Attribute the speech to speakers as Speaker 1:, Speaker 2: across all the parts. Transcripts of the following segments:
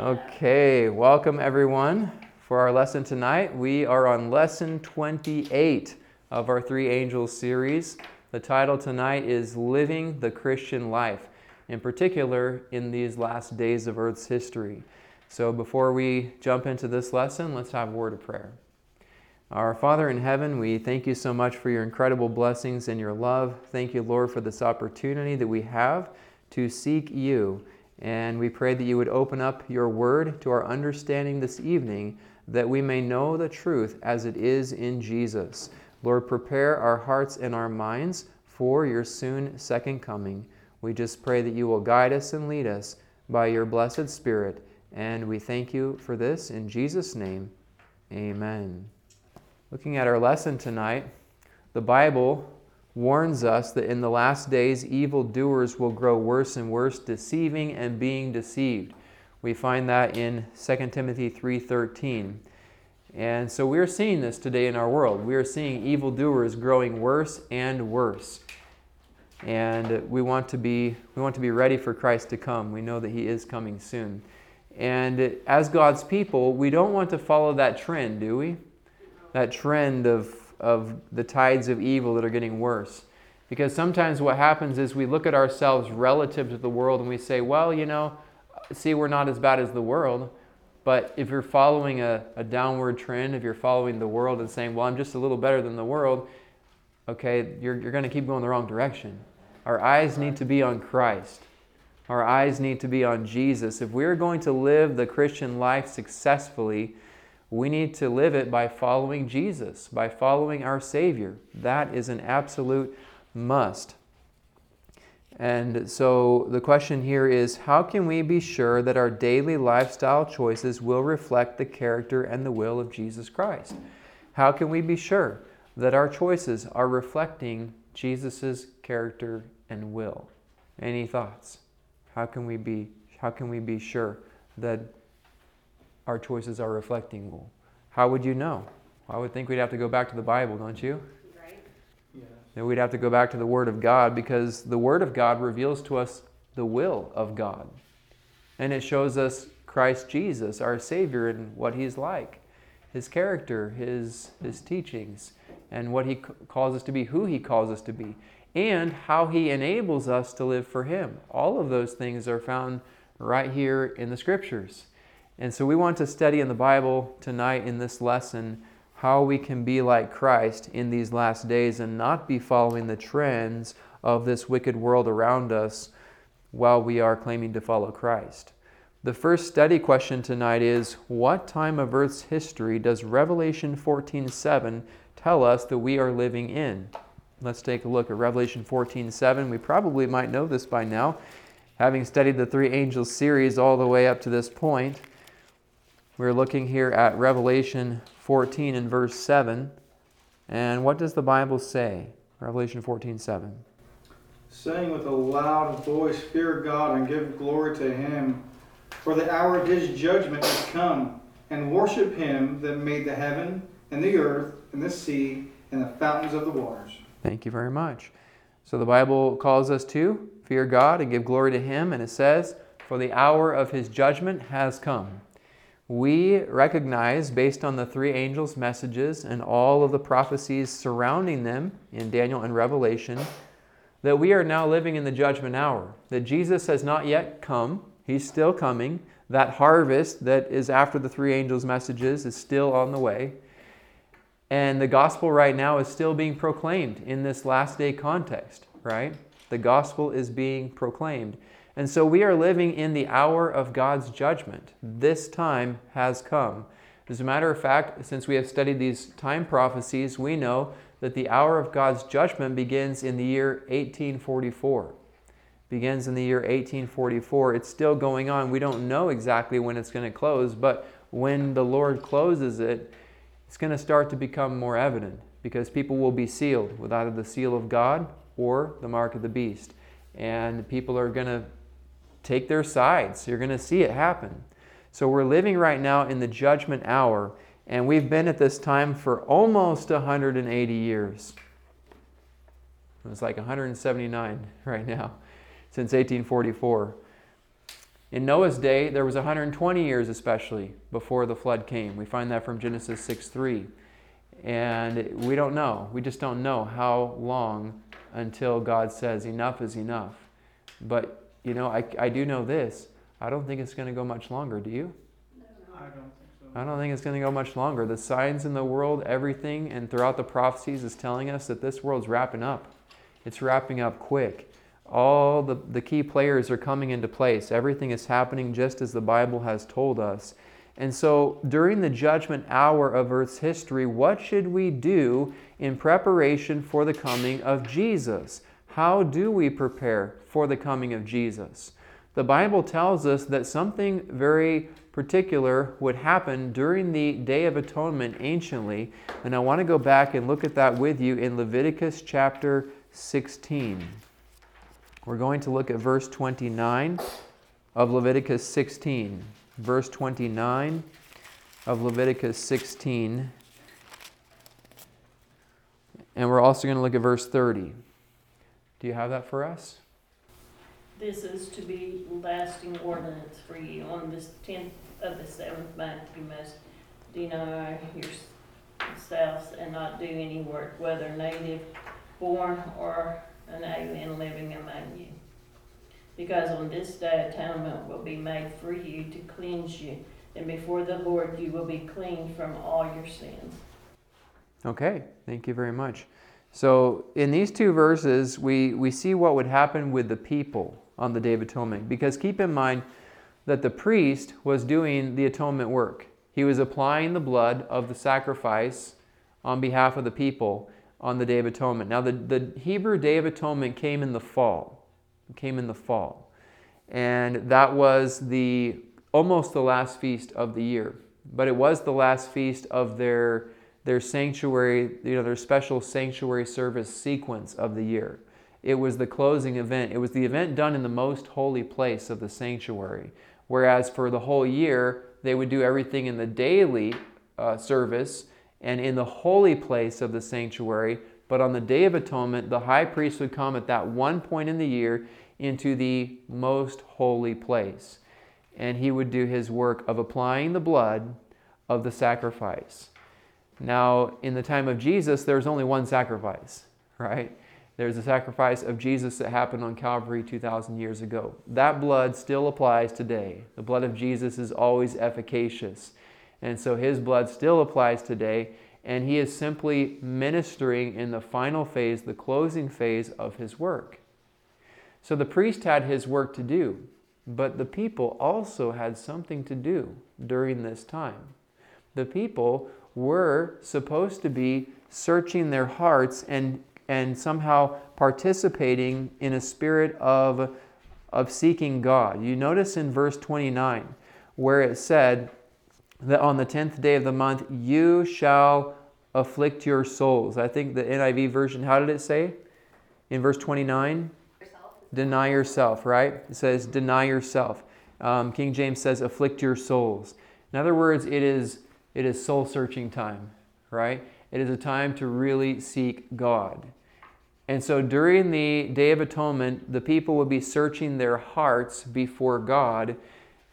Speaker 1: Okay, welcome everyone. For our lesson tonight, we are on lesson 28 of our Three Angels series. The title tonight is Living the Christian Life, in particular in these last days of Earth's history. So before we jump into this lesson, let's have a word of prayer. Our Father in heaven, we thank you so much for your incredible blessings and your love. Thank you, Lord, for this opportunity that we have to seek you. And we pray that you would open up your word to our understanding this evening, that we may know the truth as it is in Jesus. Lord, prepare our hearts and our minds for your soon second coming. We just pray that you will guide us and lead us by your blessed Spirit. And we thank you for this in Jesus' name. Amen. Looking at our lesson tonight, the Bible warns us that in the last days evildoers will grow worse and worse, deceiving and being deceived. We find that in 2 Timothy 3:13. And so we're seeing this today in our world. We are seeing evildoers growing worse and worse. And we want to be we want to be ready for Christ to come. We know that he is coming soon. And as God's people, we don't want to follow that trend, do we? that trend of, of the tides of evil that are getting worse. Because sometimes what happens is we look at ourselves relative to the world and we say, well, you know, see, we're not as bad as the world. But if you're following a, a downward trend, if you're following the world and saying, well, I'm just a little better than the world, okay, you're, you're going to keep going the wrong direction. Our eyes need to be on Christ. Our eyes need to be on Jesus. If we're going to live the Christian life successfully, we need to live it by following Jesus, by following our Savior. That is an absolute must. And so the question here is how can we be sure that our daily lifestyle choices will reflect the character and the will of Jesus Christ? How can we be sure that our choices are reflecting Jesus' character and will? Any thoughts? How can we be how can we be sure that our choices are reflecting will. How would you know? I would think we'd have to go back to the Bible, don't you? Right. Yeah. Then we'd have to go back to the Word of God because the Word of God reveals to us the will of God. And it shows us Christ Jesus, our Savior, and what He's like, His character, His, his teachings, and what He calls us to be, who He calls us to be, and how He enables us to live for Him. All of those things are found right here in the Scriptures. And so we want to study in the Bible tonight in this lesson how we can be like Christ in these last days and not be following the trends of this wicked world around us while we are claiming to follow Christ. The first study question tonight is what time of Earth's history does Revelation 14:7 tell us that we are living in? Let's take a look at Revelation 14:7. We probably might know this by now, having studied the three angels series all the way up to this point. We're looking here at Revelation 14 and verse 7. And what does the Bible say? Revelation 14 7.
Speaker 2: Saying with a loud voice, Fear God and give glory to him, for the hour of his judgment has come, and worship him that made the heaven and the earth and the sea and the fountains of the waters.
Speaker 1: Thank you very much. So the Bible calls us to fear God and give glory to him, and it says, For the hour of his judgment has come we recognize, based on the three angels' messages and all of the prophecies surrounding them in Daniel and Revelation, that we are now living in the judgment hour. That Jesus has not yet come, He's still coming. That harvest that is after the three angels' messages is still on the way. And the gospel right now is still being proclaimed in this last day context, right? The gospel is being proclaimed. And so we are living in the hour of God's judgment. This time has come. As a matter of fact, since we have studied these time prophecies, we know that the hour of God's judgment begins in the year 1844. Begins in the year 1844. It's still going on. We don't know exactly when it's going to close, but when the Lord closes it, it's going to start to become more evident because people will be sealed with either the seal of God or the mark of the beast. And people are going to take their sides. You're going to see it happen. So we're living right now in the judgment hour, and we've been at this time for almost 180 years. It's like 179 right now, since 1844. In Noah's day, there was 120 years, especially before the flood came. We find that from Genesis 6 3. And we don't know. We just don't know how long until God says, enough is enough. But, you know, I, I do know this. I don't think it's going to go much longer, do you?
Speaker 2: I don't think so.
Speaker 1: I don't think it's going to go much longer. The signs in the world, everything, and throughout the prophecies is telling us that this world's wrapping up. It's wrapping up quick. All the, the key players are coming into place. Everything is happening just as the Bible has told us. And so, during the judgment hour of Earth's history, what should we do in preparation for the coming of Jesus? How do we prepare for the coming of Jesus? The Bible tells us that something very particular would happen during the Day of Atonement anciently. And I want to go back and look at that with you in Leviticus chapter 16. We're going to look at verse 29 of Leviticus 16 verse 29 of Leviticus 16. And we're also going to look at verse 30. Do you have that for us?
Speaker 3: This is to be lasting ordinance for you. On this tenth of the seventh month, you must deny yourselves and not do any work, whether native born or an alien living among you. Because on this day atonement will be made for you to cleanse you, and before the Lord you will be clean from all your sins.
Speaker 1: Okay, thank you very much. So, in these two verses, we, we see what would happen with the people on the Day of Atonement. Because keep in mind that the priest was doing the atonement work, he was applying the blood of the sacrifice on behalf of the people on the Day of Atonement. Now, the, the Hebrew Day of Atonement came in the fall. It came in the fall. And that was the almost the last feast of the year. But it was the last feast of their their sanctuary, you know, their special sanctuary service sequence of the year. It was the closing event. It was the event done in the most holy place of the sanctuary. Whereas for the whole year, they would do everything in the daily uh, service and in the holy place of the sanctuary. But on the Day of Atonement, the high priest would come at that one point in the year into the most holy place. And he would do his work of applying the blood of the sacrifice. Now, in the time of Jesus, there's only one sacrifice, right? There's a sacrifice of Jesus that happened on Calvary 2,000 years ago. That blood still applies today. The blood of Jesus is always efficacious. And so his blood still applies today. And he is simply ministering in the final phase, the closing phase of his work. So the priest had his work to do, but the people also had something to do during this time. The people were supposed to be searching their hearts and, and somehow participating in a spirit of, of seeking God. You notice in verse 29 where it said that on the 10th day of the month you shall afflict your souls. I think the NIV version, how did it say? In verse 29? deny yourself, right? It says, deny yourself. Um, King James says, afflict your souls. In other words, it is, it is soul searching time, right? It is a time to really seek God. And so during the Day of Atonement, the people would be searching their hearts before God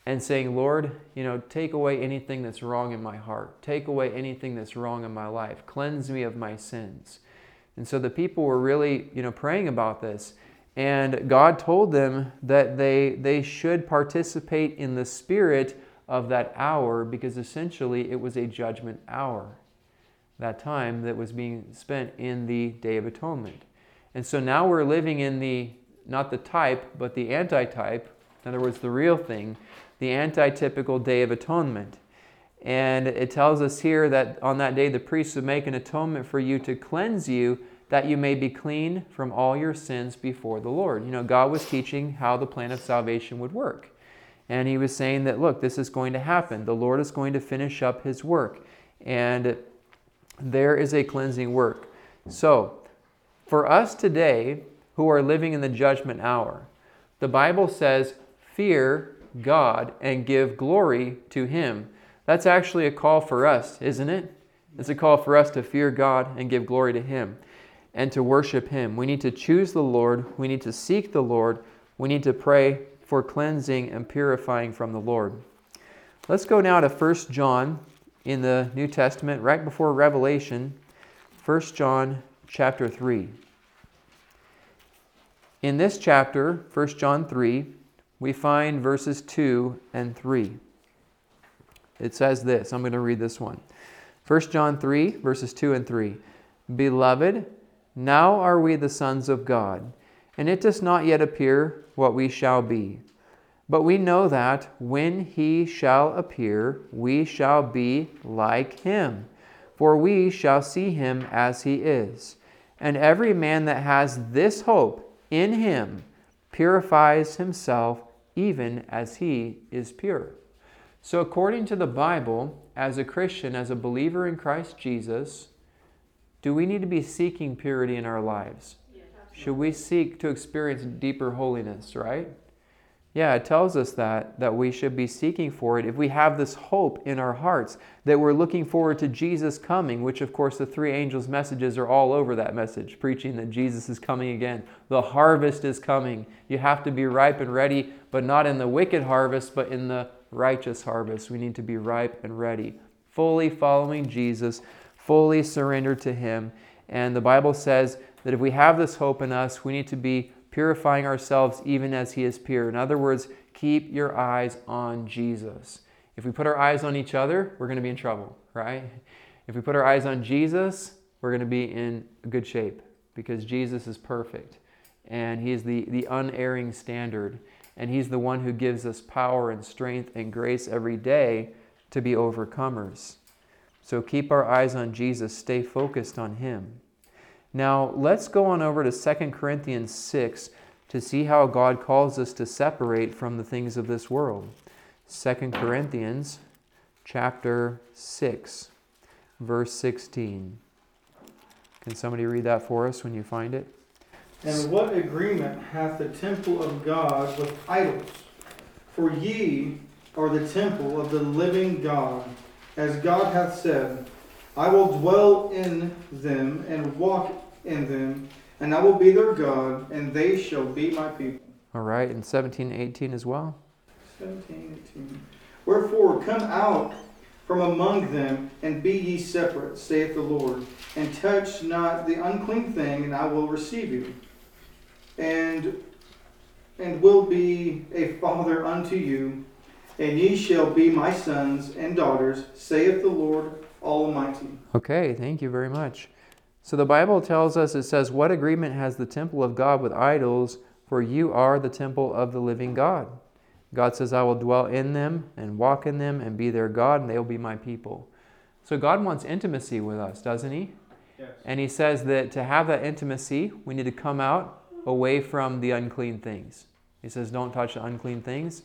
Speaker 1: and saying, Lord, you know, take away anything that's wrong in my heart. Take away anything that's wrong in my life. Cleanse me of my sins. And so the people were really, you know, praying about this. And God told them that they, they should participate in the spirit of that hour because essentially it was a judgment hour, that time that was being spent in the Day of Atonement. And so now we're living in the, not the type, but the antitype, in other words, the real thing, the antitypical Day of Atonement. And it tells us here that on that day the priest would make an atonement for you to cleanse you that you may be clean from all your sins before the Lord. You know, God was teaching how the plan of salvation would work. And he was saying that, look, this is going to happen. The Lord is going to finish up his work. And there is a cleansing work. So, for us today who are living in the judgment hour, the Bible says, fear God and give glory to him. That's actually a call for us, isn't it? It's a call for us to fear God and give glory to him and to worship Him. We need to choose the Lord. We need to seek the Lord. We need to pray for cleansing and purifying from the Lord. Let's go now to 1 John in the New Testament, right before Revelation, 1 John chapter 3. In this chapter, 1 John 3, we find verses 2 and 3. It says this I'm going to read this one. 1 John 3, verses 2 and 3. Beloved, now are we the sons of God, and it does not yet appear what we shall be. But we know that when he shall appear, we shall be like him, for we shall see him as he is. And every man that has this hope in him purifies himself even as he is pure. So, according to the Bible, as a Christian, as a believer in Christ Jesus, do we need to be seeking purity in our lives? Should we seek to experience deeper holiness, right? Yeah, it tells us that that we should be seeking for it if we have this hope in our hearts that we're looking forward to Jesus coming, which of course the three angels messages are all over that message, preaching that Jesus is coming again. The harvest is coming. You have to be ripe and ready, but not in the wicked harvest, but in the righteous harvest. We need to be ripe and ready, fully following Jesus, fully surrendered to him. And the Bible says that if we have this hope in us, we need to be purifying ourselves even as He is pure. In other words, keep your eyes on Jesus. If we put our eyes on each other, we're going to be in trouble, right? If we put our eyes on Jesus, we're going to be in good shape because Jesus is perfect and He is the, the unerring standard. And He's the one who gives us power and strength and grace every day to be overcomers. So keep our eyes on Jesus, stay focused on Him. Now, let's go on over to 2 Corinthians 6 to see how God calls us to separate from the things of this world. 2 Corinthians chapter 6, verse 16. Can somebody read that for us when you find it?
Speaker 2: And what agreement hath the temple of God with idols? For ye are the temple of the living God, as God hath said, I will dwell in them and walk in them, and I will be their God, and they shall be my people.
Speaker 1: All right, and 17 18 as well.
Speaker 2: 17, 18. Wherefore, come out from among them, and be ye separate, saith the Lord, and touch not the unclean thing, and I will receive you. And and will be a father unto you, and ye shall be my sons and daughters, saith the Lord Almighty.
Speaker 1: Okay, thank you very much. So the Bible tells us, it says, What agreement has the temple of God with idols? For you are the temple of the living God. God says, I will dwell in them and walk in them and be their God, and they will be my people. So God wants intimacy with us, doesn't He?
Speaker 2: Yes.
Speaker 1: And He says that to have that intimacy, we need to come out away from the unclean things. He says, Don't touch the unclean things.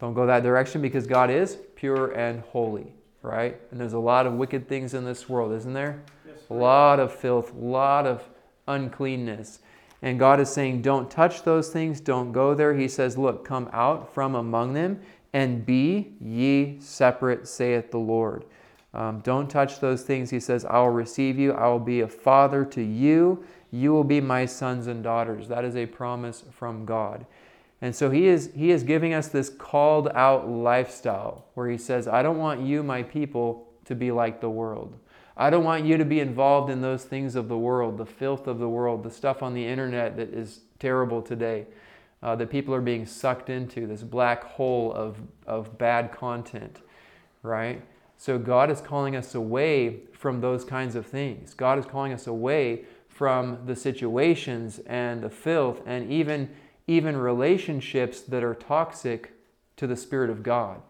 Speaker 1: Don't go that direction because God is pure and holy, right? And there's a lot of wicked things in this world, isn't there? A lot of filth, a lot of uncleanness. And God is saying, don't touch those things, don't go there. He says, look, come out from among them and be ye separate, saith the Lord. Um, don't touch those things. He says, I will receive you, I will be a father to you, you will be my sons and daughters. That is a promise from God. And so he is, he is giving us this called out lifestyle where he says, I don't want you, my people, to be like the world. I don't want you to be involved in those things of the world, the filth of the world, the stuff on the internet that is terrible today, uh, that people are being sucked into, this black hole of, of bad content, right? So God is calling us away from those kinds of things. God is calling us away from the situations and the filth and even, even relationships that are toxic to the Spirit of God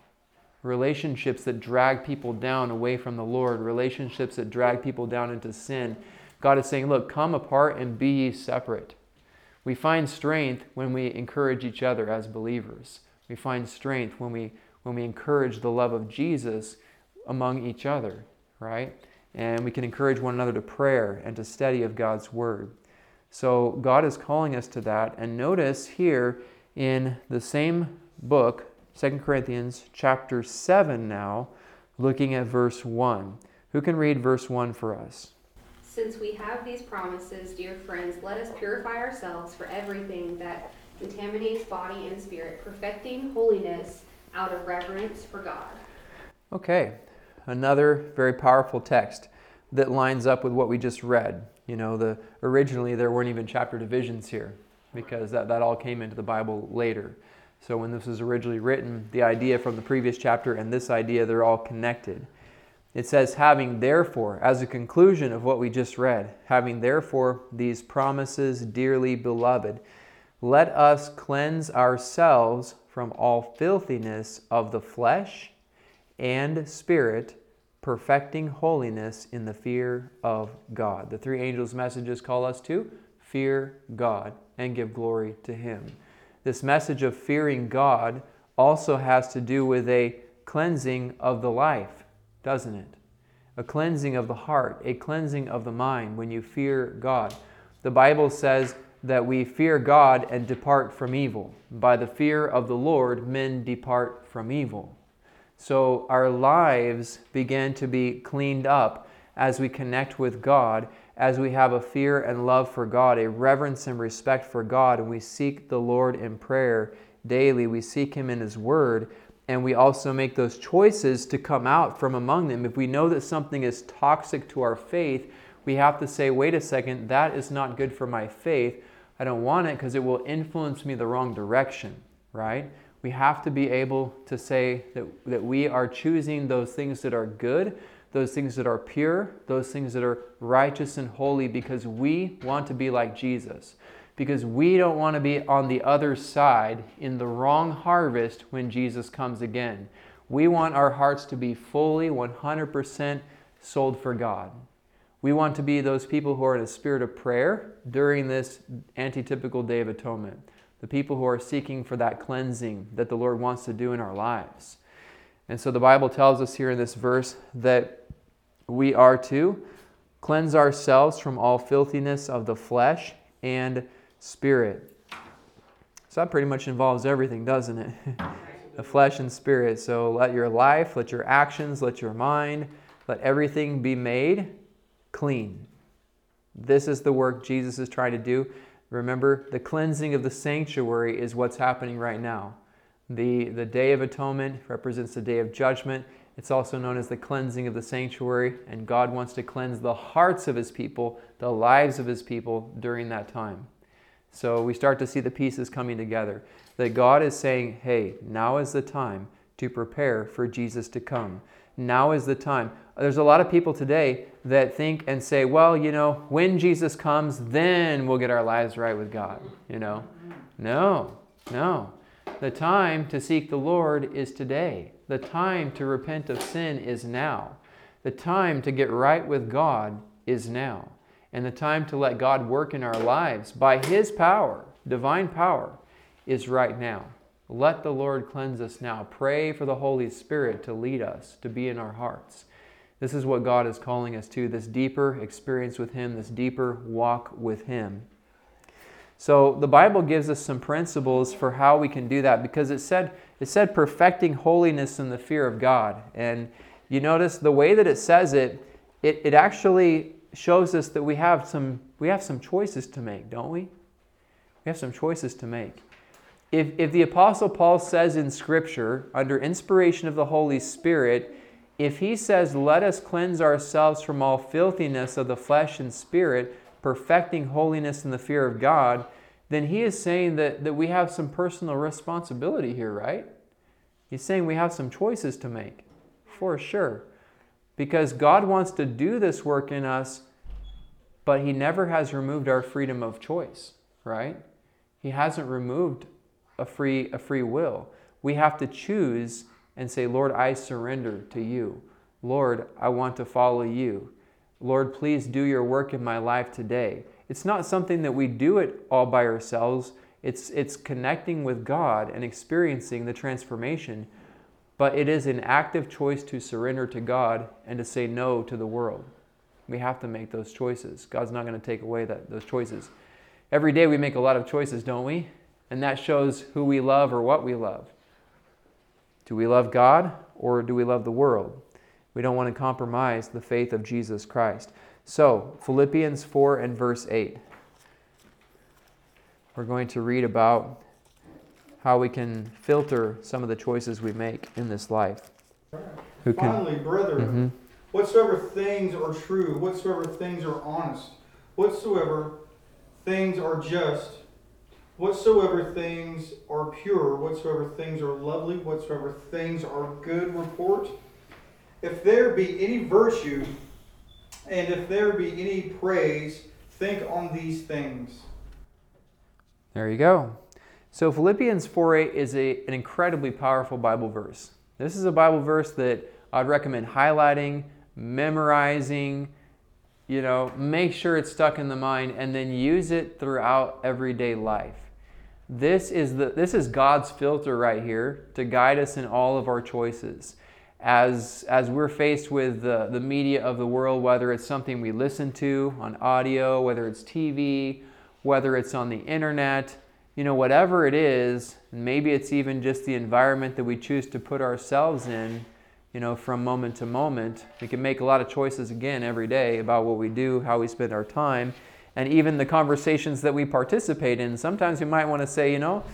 Speaker 1: relationships that drag people down away from the Lord, relationships that drag people down into sin. God is saying, Look, come apart and be ye separate. We find strength when we encourage each other as believers. We find strength when we, when we encourage the love of Jesus among each other, right? And we can encourage one another to prayer and to study of God's Word. So God is calling us to that. And notice here in the same book, 2 Corinthians chapter 7 now, looking at verse 1. Who can read verse 1 for us?
Speaker 4: Since we have these promises, dear friends, let us purify ourselves for everything that contaminates body and spirit, perfecting holiness out of reverence for God.
Speaker 1: Okay, another very powerful text that lines up with what we just read. You know, the originally there weren't even chapter divisions here because that, that all came into the Bible later. So when this was originally written, the idea from the previous chapter and this idea, they're all connected. It says, having therefore, as a conclusion of what we just read, having therefore these promises, dearly beloved, let us cleanse ourselves from all filthiness of the flesh and spirit, perfecting holiness in the fear of God. The three angels' messages call us to fear God and give glory to Him. This message of fearing God also has to do with a cleansing of the life, doesn't it? A cleansing of the heart, a cleansing of the mind when you fear God. The Bible says that we fear God and depart from evil. By the fear of the Lord, men depart from evil. So our lives begin to be cleaned up as we connect with God as we have a fear and love for God, a reverence and respect for God, and we seek the Lord in prayer daily, we seek Him in His Word, and we also make those choices to come out from among them. If we know that something is toxic to our faith, we have to say, wait a second, that is not good for my faith. I don't want it because it will influence me the wrong direction, right? We have to be able to say that, that we are choosing those things that are good those things that are pure, those things that are righteous and holy, because we want to be like Jesus. Because we don't want to be on the other side in the wrong harvest when Jesus comes again. We want our hearts to be fully 100% sold for God. We want to be those people who are in a spirit of prayer during this antitypical day of atonement. The people who are seeking for that cleansing that the Lord wants to do in our lives. And so the Bible tells us here in this verse that we are to cleanse ourselves from all filthiness of the flesh and spirit. So that pretty much involves everything, doesn't it? the flesh and spirit. So let your life, let your actions, let your mind, let everything be made clean. This is the work Jesus is trying to do. Remember, the cleansing of the sanctuary is what's happening right now. The, the Day of Atonement represents the Day of Judgment. It's also known as the cleansing of the sanctuary, and God wants to cleanse the hearts of His people, the lives of His people during that time. So we start to see the pieces coming together. That God is saying, hey, now is the time to prepare for Jesus to come. Now is the time. There's a lot of people today that think and say, well, you know, when Jesus comes, then we'll get our lives right with God. You know? No, no. The time to seek the Lord is today. The time to repent of sin is now. The time to get right with God is now. And the time to let God work in our lives by His power, divine power, is right now. Let the Lord cleanse us now. Pray for the Holy Spirit to lead us, to be in our hearts. This is what God is calling us to this deeper experience with Him, this deeper walk with Him. So the Bible gives us some principles for how we can do that because it said it said perfecting holiness in the fear of God. And you notice the way that it says it, it, it actually shows us that we have some we have some choices to make, don't we? We have some choices to make. If, if the Apostle Paul says in Scripture, under inspiration of the Holy Spirit, if he says, Let us cleanse ourselves from all filthiness of the flesh and spirit, perfecting holiness in the fear of God, then he is saying that, that we have some personal responsibility here, right? He's saying we have some choices to make, for sure. Because God wants to do this work in us, but He never has removed our freedom of choice, right? He hasn't removed a free, a free will. We have to choose and say, Lord, I surrender to you. Lord, I want to follow you. Lord, please do your work in my life today. It's not something that we do it all by ourselves. It's, it's connecting with God and experiencing the transformation. But it is an active choice to surrender to God and to say no to the world. We have to make those choices. God's not going to take away that, those choices. Every day we make a lot of choices, don't we? And that shows who we love or what we love. Do we love God or do we love the world? We don't want to compromise the faith of Jesus Christ. So, Philippians 4 and verse 8. We're going to read about how we can filter some of the choices we make in this life. Who can,
Speaker 2: Finally, brethren,
Speaker 1: Mhm.
Speaker 2: whatsoever things are true, whatsoever things are honest, whatsoever things are just, whatsoever things are pure, whatsoever things are lovely, whatsoever things are good report, if there be any virtue, and if there be any praise, think on these things.
Speaker 1: There you go. So Philippians 4:8 is a, an incredibly powerful Bible verse. This is a Bible verse that I'd recommend highlighting, memorizing, you know, make sure it's stuck in the mind and then use it throughout everyday life. This is the this is God's filter right here to guide us in all of our choices. As as we're faced with the, the media of the world, whether it's something we listen to on audio, whether it's TV, whether it's on the internet, you know, whatever it is, maybe it's even just the environment that we choose to put ourselves in, you know, from moment to moment. We can make a lot of choices again every day about what we do, how we spend our time, and even the conversations that we participate in. Sometimes we might want to say, you know,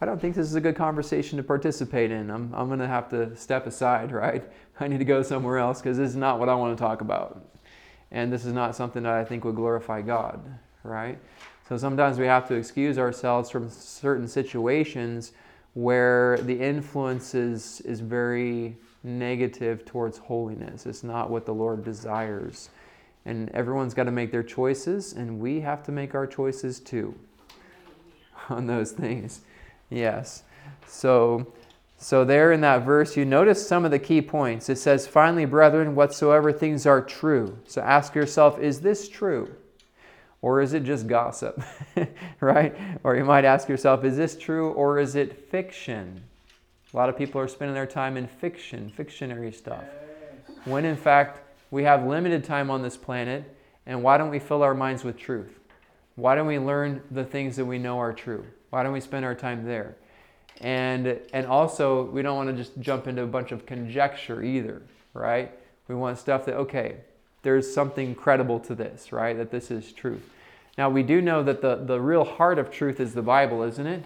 Speaker 1: I don't think this is a good conversation to participate in. I'm, I'm going to have to step aside, right? I need to go somewhere else because this is not what I want to talk about. And this is not something that I think would glorify God, right? So sometimes we have to excuse ourselves from certain situations where the influence is, is very negative towards holiness. It's not what the Lord desires. And everyone's got to make their choices, and we have to make our choices too on those things. Yes. So, so there in that verse, you notice some of the key points. It says, Finally, brethren, whatsoever things are true. So ask yourself, is this true? Or is it just gossip? right? Or you might ask yourself, is this true or is it fiction? A lot of people are spending their time in fiction, fictionary stuff. When in fact, we have limited time on this planet, and why don't we fill our minds with truth? Why don't we learn the things that we know are true? Why don't we spend our time there? And and also we don't want to just jump into a bunch of conjecture either, right? We want stuff that okay, there's something credible to this, right? That this is truth. Now we do know that the, the real heart of truth is the Bible, isn't it?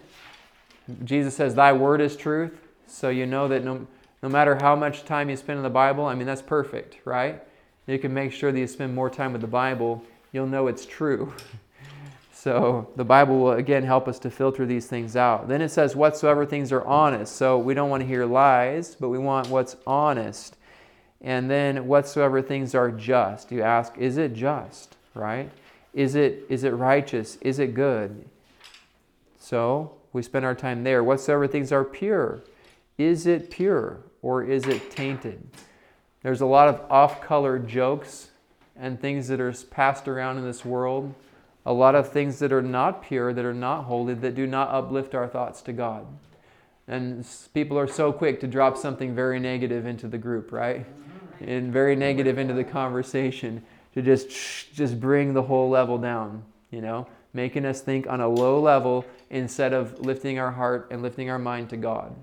Speaker 1: Jesus says, Thy word is truth. So you know that no, no matter how much time you spend in the Bible, I mean, that's perfect, right? You can make sure that you spend more time with the Bible, you'll know it's true. So the Bible will again help us to filter these things out. Then it says, whatsoever things are honest. So we don't want to hear lies, but we want what's honest. And then whatsoever things are just. You ask, is it just? Right? Is it is it righteous? Is it good? So we spend our time there. Whatsoever things are pure. Is it pure or is it tainted? There's a lot of off-color jokes and things that are passed around in this world a lot of things that are not pure, that are not holy, that do not uplift our thoughts to God. And people are so quick to drop something very negative into the group, right? And very negative into the conversation to just just bring the whole level down, you know, making us think on a low level instead of lifting our heart and lifting our mind to God,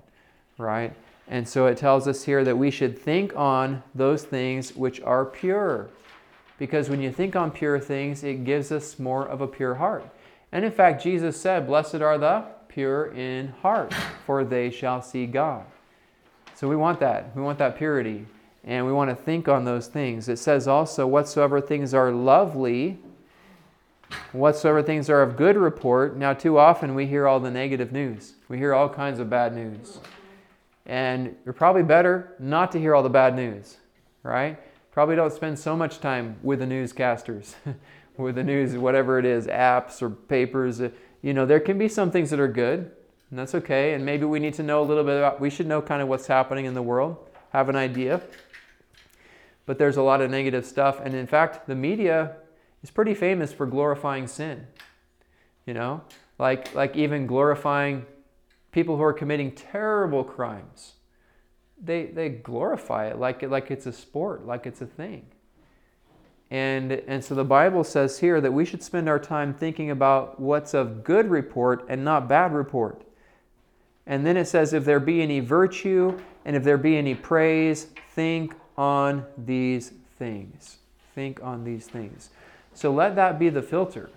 Speaker 1: right? And so it tells us here that we should think on those things which are pure because when you think on pure things, it gives us more of a pure heart. And in fact, Jesus said, Blessed are the pure in heart, for they shall see God. So we want that. We want that purity. And we want to think on those things. It says also, Whatsoever things are lovely, whatsoever things are of good report. Now, too often we hear all the negative news, we hear all kinds of bad news. And you're probably better not to hear all the bad news, right? probably don't spend so much time with the newscasters, with the news, whatever it is, apps or papers. You know, there can be some things that are good, and that's okay. And maybe we need to know a little bit about, we should know kind of what's happening in the world, have an idea. But there's a lot of negative stuff. And in fact, the media is pretty famous for glorifying sin. You know, like, like even glorifying people who are committing terrible crimes they, they glorify it like, like it's a sport, like it's a thing. And, and so the Bible says here that we should spend our time thinking about what's of good report and not bad report. And then it says, if there be any virtue and if there be any praise, think on these things. Think on these things. So let that be the filter.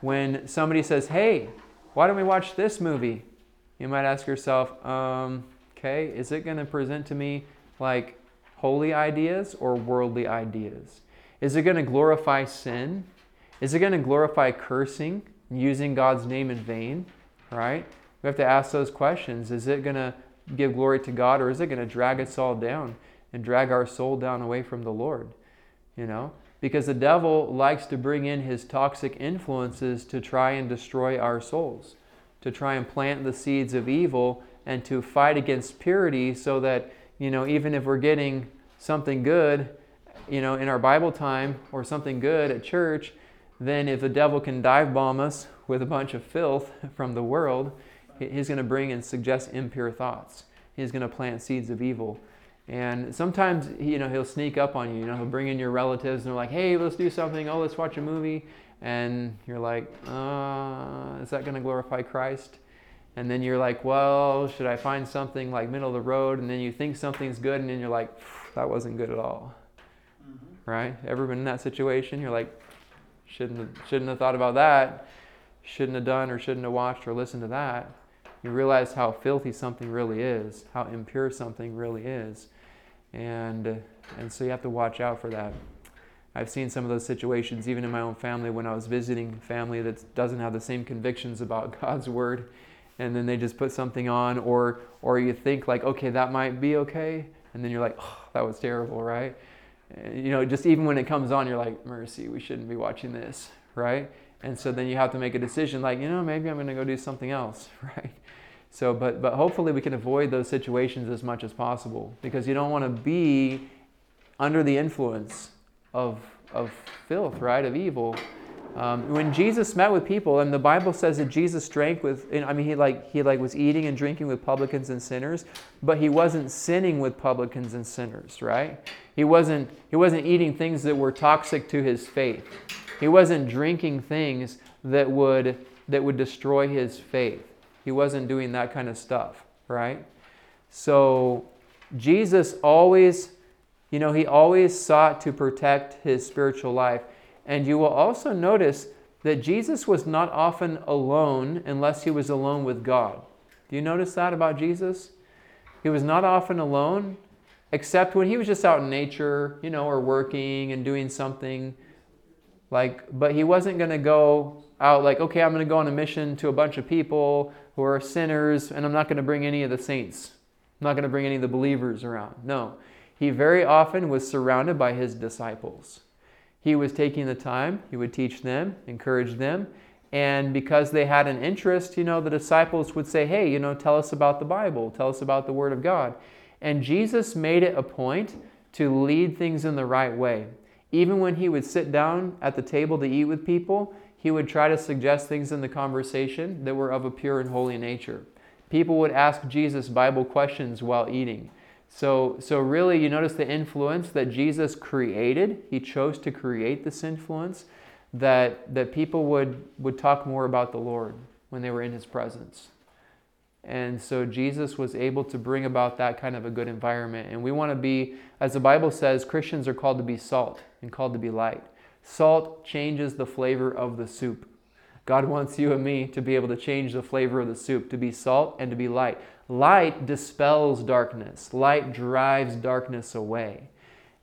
Speaker 1: When somebody says, hey, why don't we watch this movie? You might ask yourself, um, okay, is it going to present to me like holy ideas or worldly ideas? Is it going to glorify sin? Is it going to glorify cursing, using God's name in vain? Right? We have to ask those questions. Is it going to give glory to God or is it going to drag us all down and drag our soul down away from the Lord? You know? Because the devil likes to bring in his toxic influences to try and destroy our souls, to try and plant the seeds of evil and to fight against purity so that, you know, even if we're getting something good, you know, in our Bible time or something good at church, then if the devil can dive bomb us with a bunch of filth from the world, he's going to bring and suggest impure thoughts. He's going to plant seeds of evil. And sometimes, you know, he'll sneak up on you. You know, he'll bring in your relatives and they're like, hey, let's do something. Oh, let's watch a movie. And you're like, uh, is that going to glorify Christ? And then you're like, well, should I find something like middle of the road? And then you think something's good, and then you're like, that wasn't good at all. Mm-hmm. Right? Ever been in that situation? You're like, shouldn't have, shouldn't have thought about that. Shouldn't have done or shouldn't have watched or listened to that. You realize how filthy something really is, how impure something really is. And, and so you have to watch out for that. I've seen some of those situations even in my own family when I was visiting family that doesn't have the same convictions about God's word. And then they just put something on or or you think like okay that might be okay. And then you're like oh, that was terrible right? You know just even when it comes on you're like mercy we shouldn't be watching this right? And so then you have to make a decision like you know maybe i'm going to go do something else right so but but hopefully we can avoid those situations as much as possible because you don't want to be under the influence of of filth right of evil um, when Jesus met with people, and the Bible says that Jesus drank with, I mean, he like he like was eating and drinking with publicans and sinners, but he wasn't sinning with publicans and sinners, right? He wasn't he wasn't eating things that were toxic to his faith. He wasn't drinking things that would that would destroy his faith. He wasn't doing that kind of stuff, right? So Jesus always, you know, he always sought to protect his spiritual life. And you will also notice that Jesus was not often alone unless he was alone with God. Do you notice that about Jesus? He was not often alone except when he was just out in nature, you know, or working and doing something like but he wasn't going to go out like okay, I'm going to go on a mission to a bunch of people who are sinners and I'm not going to bring any of the saints. I'm not going to bring any of the believers around. No. He very often was surrounded by his disciples he was taking the time, he would teach them, encourage them. And because they had an interest, you know, the disciples would say, Hey, you know, tell us about the Bible, tell us about the Word of God. And Jesus made it a point to lead things in the right way. Even when he would sit down at the table to eat with people, he would try to suggest things in the conversation that were of a pure and holy nature. People would ask Jesus Bible questions while eating. So, so really, you notice the influence that Jesus created. He chose to create this influence that, that people would, would talk more about the Lord when they were in his presence. And so Jesus was able to bring about that kind of a good environment. And we want to be, as the Bible says, Christians are called to be salt and called to be light. Salt changes the flavor of the soup. God wants you and me to be able to change the flavor of the soup, to be salt and to be light. Light dispels darkness, light drives darkness away.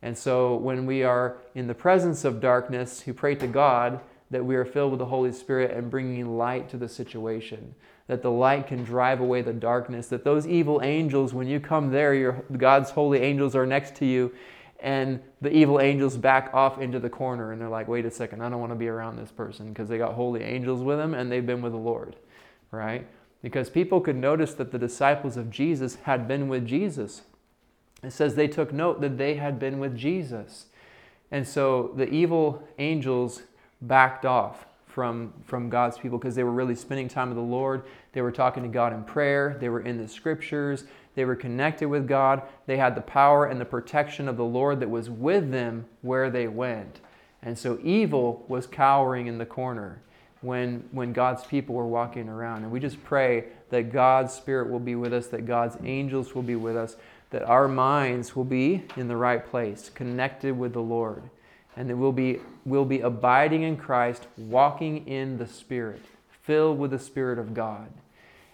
Speaker 1: And so when we are in the presence of darkness, we pray to God that we are filled with the Holy Spirit and bringing light to the situation. That the light can drive away the darkness. That those evil angels, when you come there, your, God's holy angels are next to you, and the evil angels back off into the corner and they're like, wait a second, I don't want to be around this person because they got holy angels with them and they've been with the Lord, right? Because people could notice that the disciples of Jesus had been with Jesus. It says they took note that they had been with Jesus. And so the evil angels backed off from, from God's people because they were really spending time with the Lord. They were talking to God in prayer. They were in the scriptures. They were connected with God. They had the power and the protection of the Lord that was with them where they went. And so evil was cowering in the corner when, when God's people were walking around. And we just pray that God's Spirit will be with us, that God's angels will be with us, that our minds will be in the right place, connected with the Lord, and that we'll be, we'll be abiding in Christ, walking in the Spirit, filled with the Spirit of God.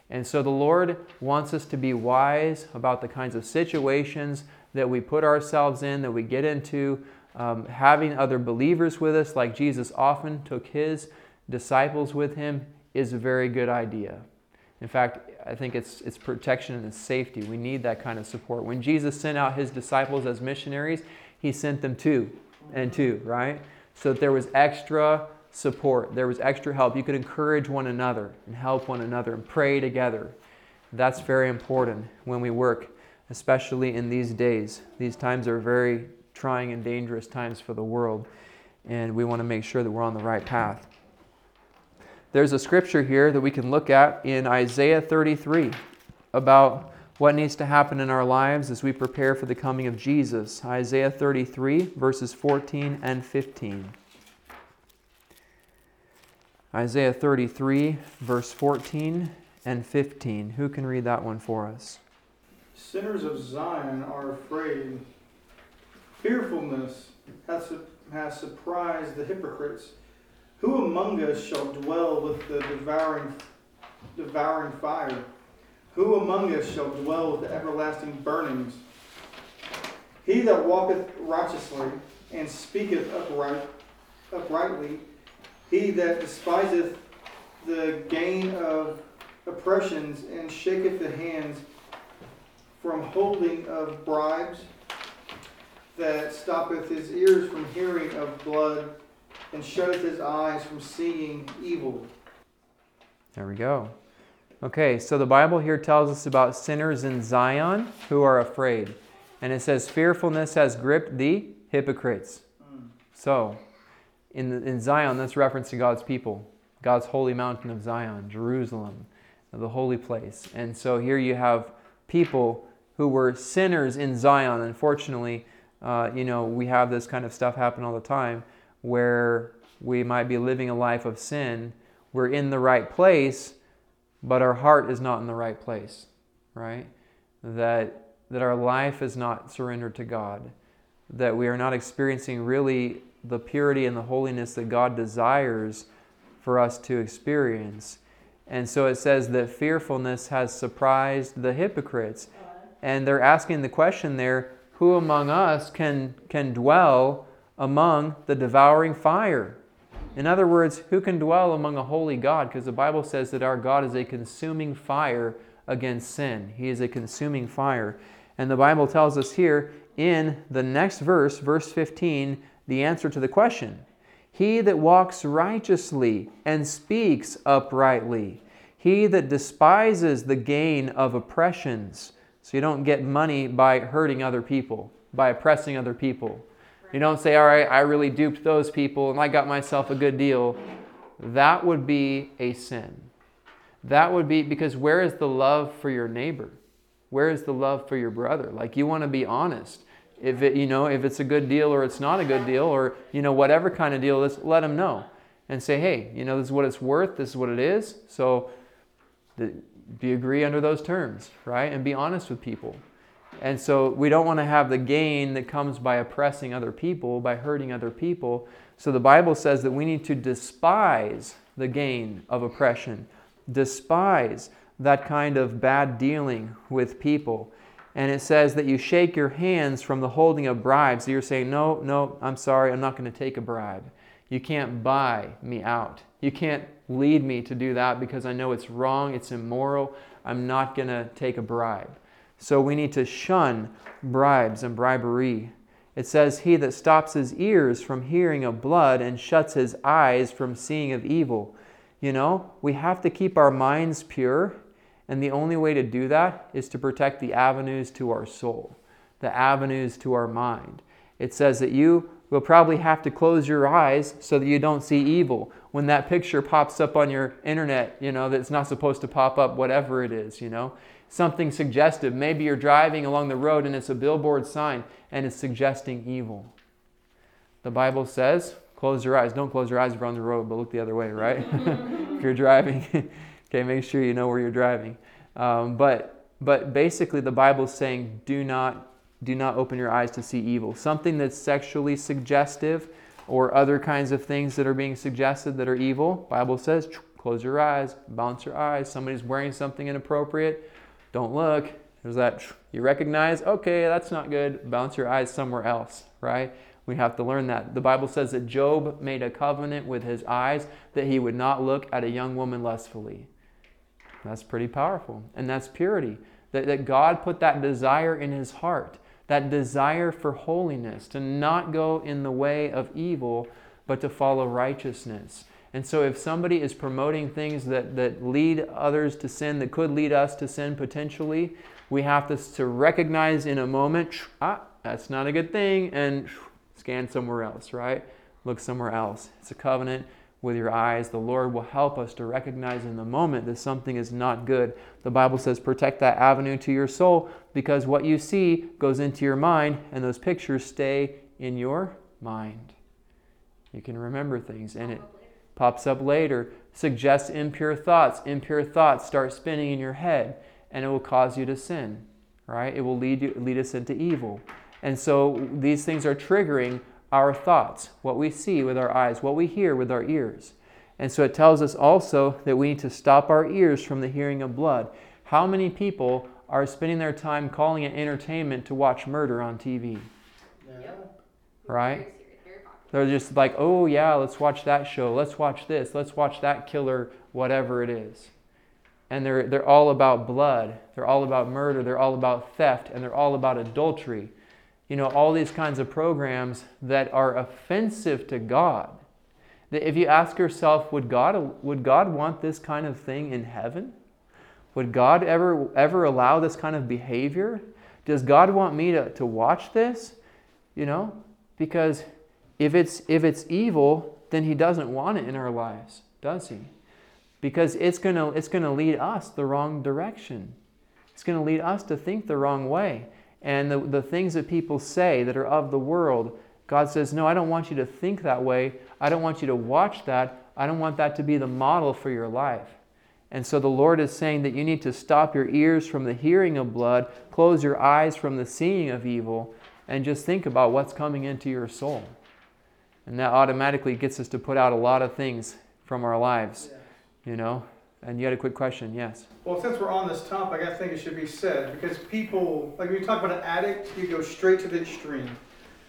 Speaker 1: And so the Lord wants us to be wise about the kinds of situations that we put ourselves in, that we get into. Um, having other believers with us, like Jesus often took his disciples with him, is a very good idea. In fact, I think it's, it's protection and it's safety. We need that kind of support. When Jesus sent out his disciples as missionaries, he sent them two and two, right? So that there was extra support, there was extra help. You could encourage one another and help one another and pray together. That's very important when we work, especially in these days. These times are very trying and dangerous times for the world, and we want to make sure that we're on the right path. There's a scripture here that we can look at in Isaiah 33 about what needs to happen in our lives as we prepare for the coming of Jesus. Isaiah 33, verses 14 and 15. Isaiah 33, verse 14 and 15. Who can read that one for us?
Speaker 2: Sinners of Zion are afraid. Fearfulness has surprised the hypocrites. Who among us shall dwell with the devouring, devouring fire? Who among us shall dwell with the everlasting burnings? He that walketh righteously and speaketh upright, uprightly, he that despiseth the gain of oppressions and shaketh the hands from holding of bribes, that stoppeth his ears from hearing of blood and shutteth his eyes from seeing evil.
Speaker 1: There we go. Okay, so the Bible here tells us about sinners in Zion who are afraid. And it says, Fearfulness has gripped the hypocrites. Mm. So, in, in Zion, that's reference to God's people, God's holy mountain of Zion, Jerusalem, the holy place. And so here you have people who were sinners in Zion. Unfortunately, uh, you know, we have this kind of stuff happen all the time where we might be living a life of sin. We're in the right place, but our heart is not in the right place, right? That, that our life is not surrendered to God, that we are not experiencing really the purity and the holiness that God desires for us to experience. And so it says that fearfulness has surprised the hypocrites. And they're asking the question there who among us can, can dwell among the devouring fire. In other words, who can dwell among a holy God? Because the Bible says that our God is a consuming fire against sin. He is a consuming fire. And the Bible tells us here in the next verse, verse 15, the answer to the question He that walks righteously and speaks uprightly, he that despises the gain of oppressions. So you don't get money by hurting other people, by oppressing other people. You don't say, all right, I really duped those people and I got myself a good deal. That would be a sin. That would be because where is the love for your neighbor? Where is the love for your brother? Like you want to be honest. If it, you know, if it's a good deal or it's not a good deal or you know whatever kind of deal, let them know and say, hey, you know, this is what it's worth. This is what it is. So, the, do you agree under those terms, right? And be honest with people. And so we don't want to have the gain that comes by oppressing other people, by hurting other people. So the Bible says that we need to despise the gain of oppression, despise that kind of bad dealing with people. And it says that you shake your hands from the holding of bribes. So you're saying, no, no, I'm sorry, I'm not going to take a bribe. You can't buy me out. You can't lead me to do that because I know it's wrong, it's immoral. I'm not going to take a bribe. So we need to shun bribes and bribery. It says, He that stops his ears from hearing of blood and shuts his eyes from seeing of evil. You know, we have to keep our minds pure, and the only way to do that is to protect the avenues to our soul, the avenues to our mind. It says that you will probably have to close your eyes so that you don't see evil. When that picture pops up on your internet, you know, that's not supposed to pop up, whatever it is, you know, something suggestive. Maybe you're driving along the road and it's a billboard sign and it's suggesting evil. The Bible says, close your eyes. Don't close your eyes if you're on the road, but look the other way, right? if you're driving, okay, make sure you know where you're driving. Um, but, but basically, the Bible is saying, do not, do not open your eyes to see evil. Something that's sexually suggestive or other kinds of things that are being suggested that are evil, Bible says, close your eyes, bounce your eyes. Somebody's wearing something inappropriate, don't look. There's that you recognize, okay, that's not good. Bounce your eyes somewhere else, right? We have to learn that. The Bible says that Job made a covenant with his eyes that he would not look at a young woman lustfully. That's pretty powerful. And that's purity. That, that God put that desire in his heart, that desire for holiness, to not go in the way of evil, but to follow righteousness. And so, if somebody is promoting things that, that lead others to sin, that could lead us to sin potentially, we have to, to recognize in a moment, ah, that's not a good thing, and scan somewhere else, right? Look somewhere else. It's a covenant with your eyes. The Lord will help us to recognize in the moment that something is not good. The Bible says, protect that avenue to your soul because what you see goes into your mind and those pictures stay in your mind. You can remember things and it pops up later. Suggests impure thoughts. Impure thoughts start spinning in your head and it will cause you to sin, right? It will lead, you, lead us into evil. And so these things are triggering our thoughts, what we see with our eyes, what we hear with our ears. And so it tells us also that we need to stop our ears from the hearing of blood. How many people are spending their time calling it entertainment to watch murder on TV?
Speaker 2: Yeah.
Speaker 1: Right? They're just like, oh, yeah, let's watch that show. Let's watch this. Let's watch that killer, whatever it is. And they're, they're all about blood. They're all about murder. They're all about theft. And they're all about adultery you know, all these kinds of programs that are offensive to God. That if you ask yourself, would God, would God want this kind of thing in heaven? Would God ever, ever allow this kind of behavior? Does God want me to, to watch this? You know, because if it's, if it's evil, then He doesn't want it in our lives, does He? Because it's going to it's gonna lead us the wrong direction. It's going to lead us to think the wrong way and the, the things that people say that are of the world, God says, No, I don't want you to think that way. I don't want you to watch that. I don't want that to be the model for your life. And so the Lord is saying that you need to stop your ears from the hearing of blood, close your eyes from the seeing of evil, and just think about what's coming into your soul. And that automatically gets us to put out a lot of things from our lives, you know. And you had a quick question, yes.
Speaker 2: Well, since we're on this topic, I think it should be said because people, like when you talk about an addict, you go straight to the extreme.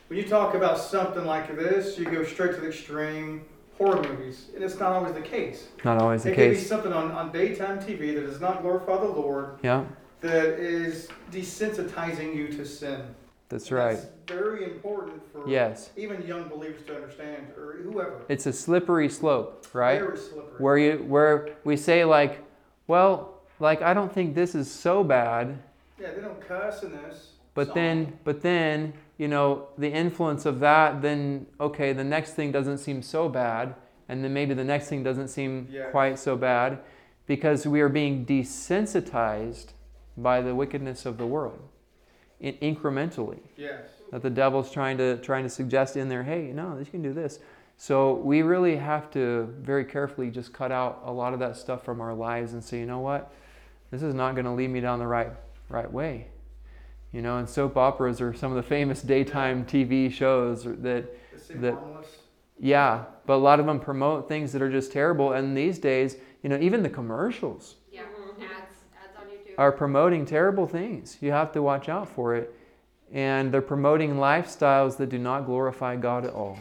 Speaker 2: When you talk about something like this, you go straight to the extreme horror movies, and it's not always the case.
Speaker 1: Not always the
Speaker 2: it
Speaker 1: case.
Speaker 2: It can be something on, on daytime TV that does not glorify the Lord.
Speaker 1: Yeah.
Speaker 2: That is desensitizing you to sin.
Speaker 1: That's and right.
Speaker 2: That's very important for
Speaker 1: yes.
Speaker 2: even young believers to understand, or whoever.
Speaker 1: It's a slippery slope, right?
Speaker 2: Very slippery.
Speaker 1: Where you where we say like, well, like I don't think this is so bad.
Speaker 2: Yeah, they don't cuss in this.
Speaker 1: But song. then, but then, you know, the influence of that, then okay, the next thing doesn't seem so bad, and then maybe the next thing doesn't seem yes. quite so bad, because we are being desensitized by the wickedness of the world in, incrementally.
Speaker 2: Yes.
Speaker 1: That the devil's trying to trying to suggest in there, hey, no, you can do this. So we really have to very carefully just cut out a lot of that stuff from our lives and say, you know what, this is not going to lead me down the right right way. You know, and soap operas are some of the famous daytime TV shows that that yeah, but a lot of them promote things that are just terrible. And these days, you know, even the commercials are promoting terrible things. You have to watch out for it. And they're promoting lifestyles that do not glorify God at all.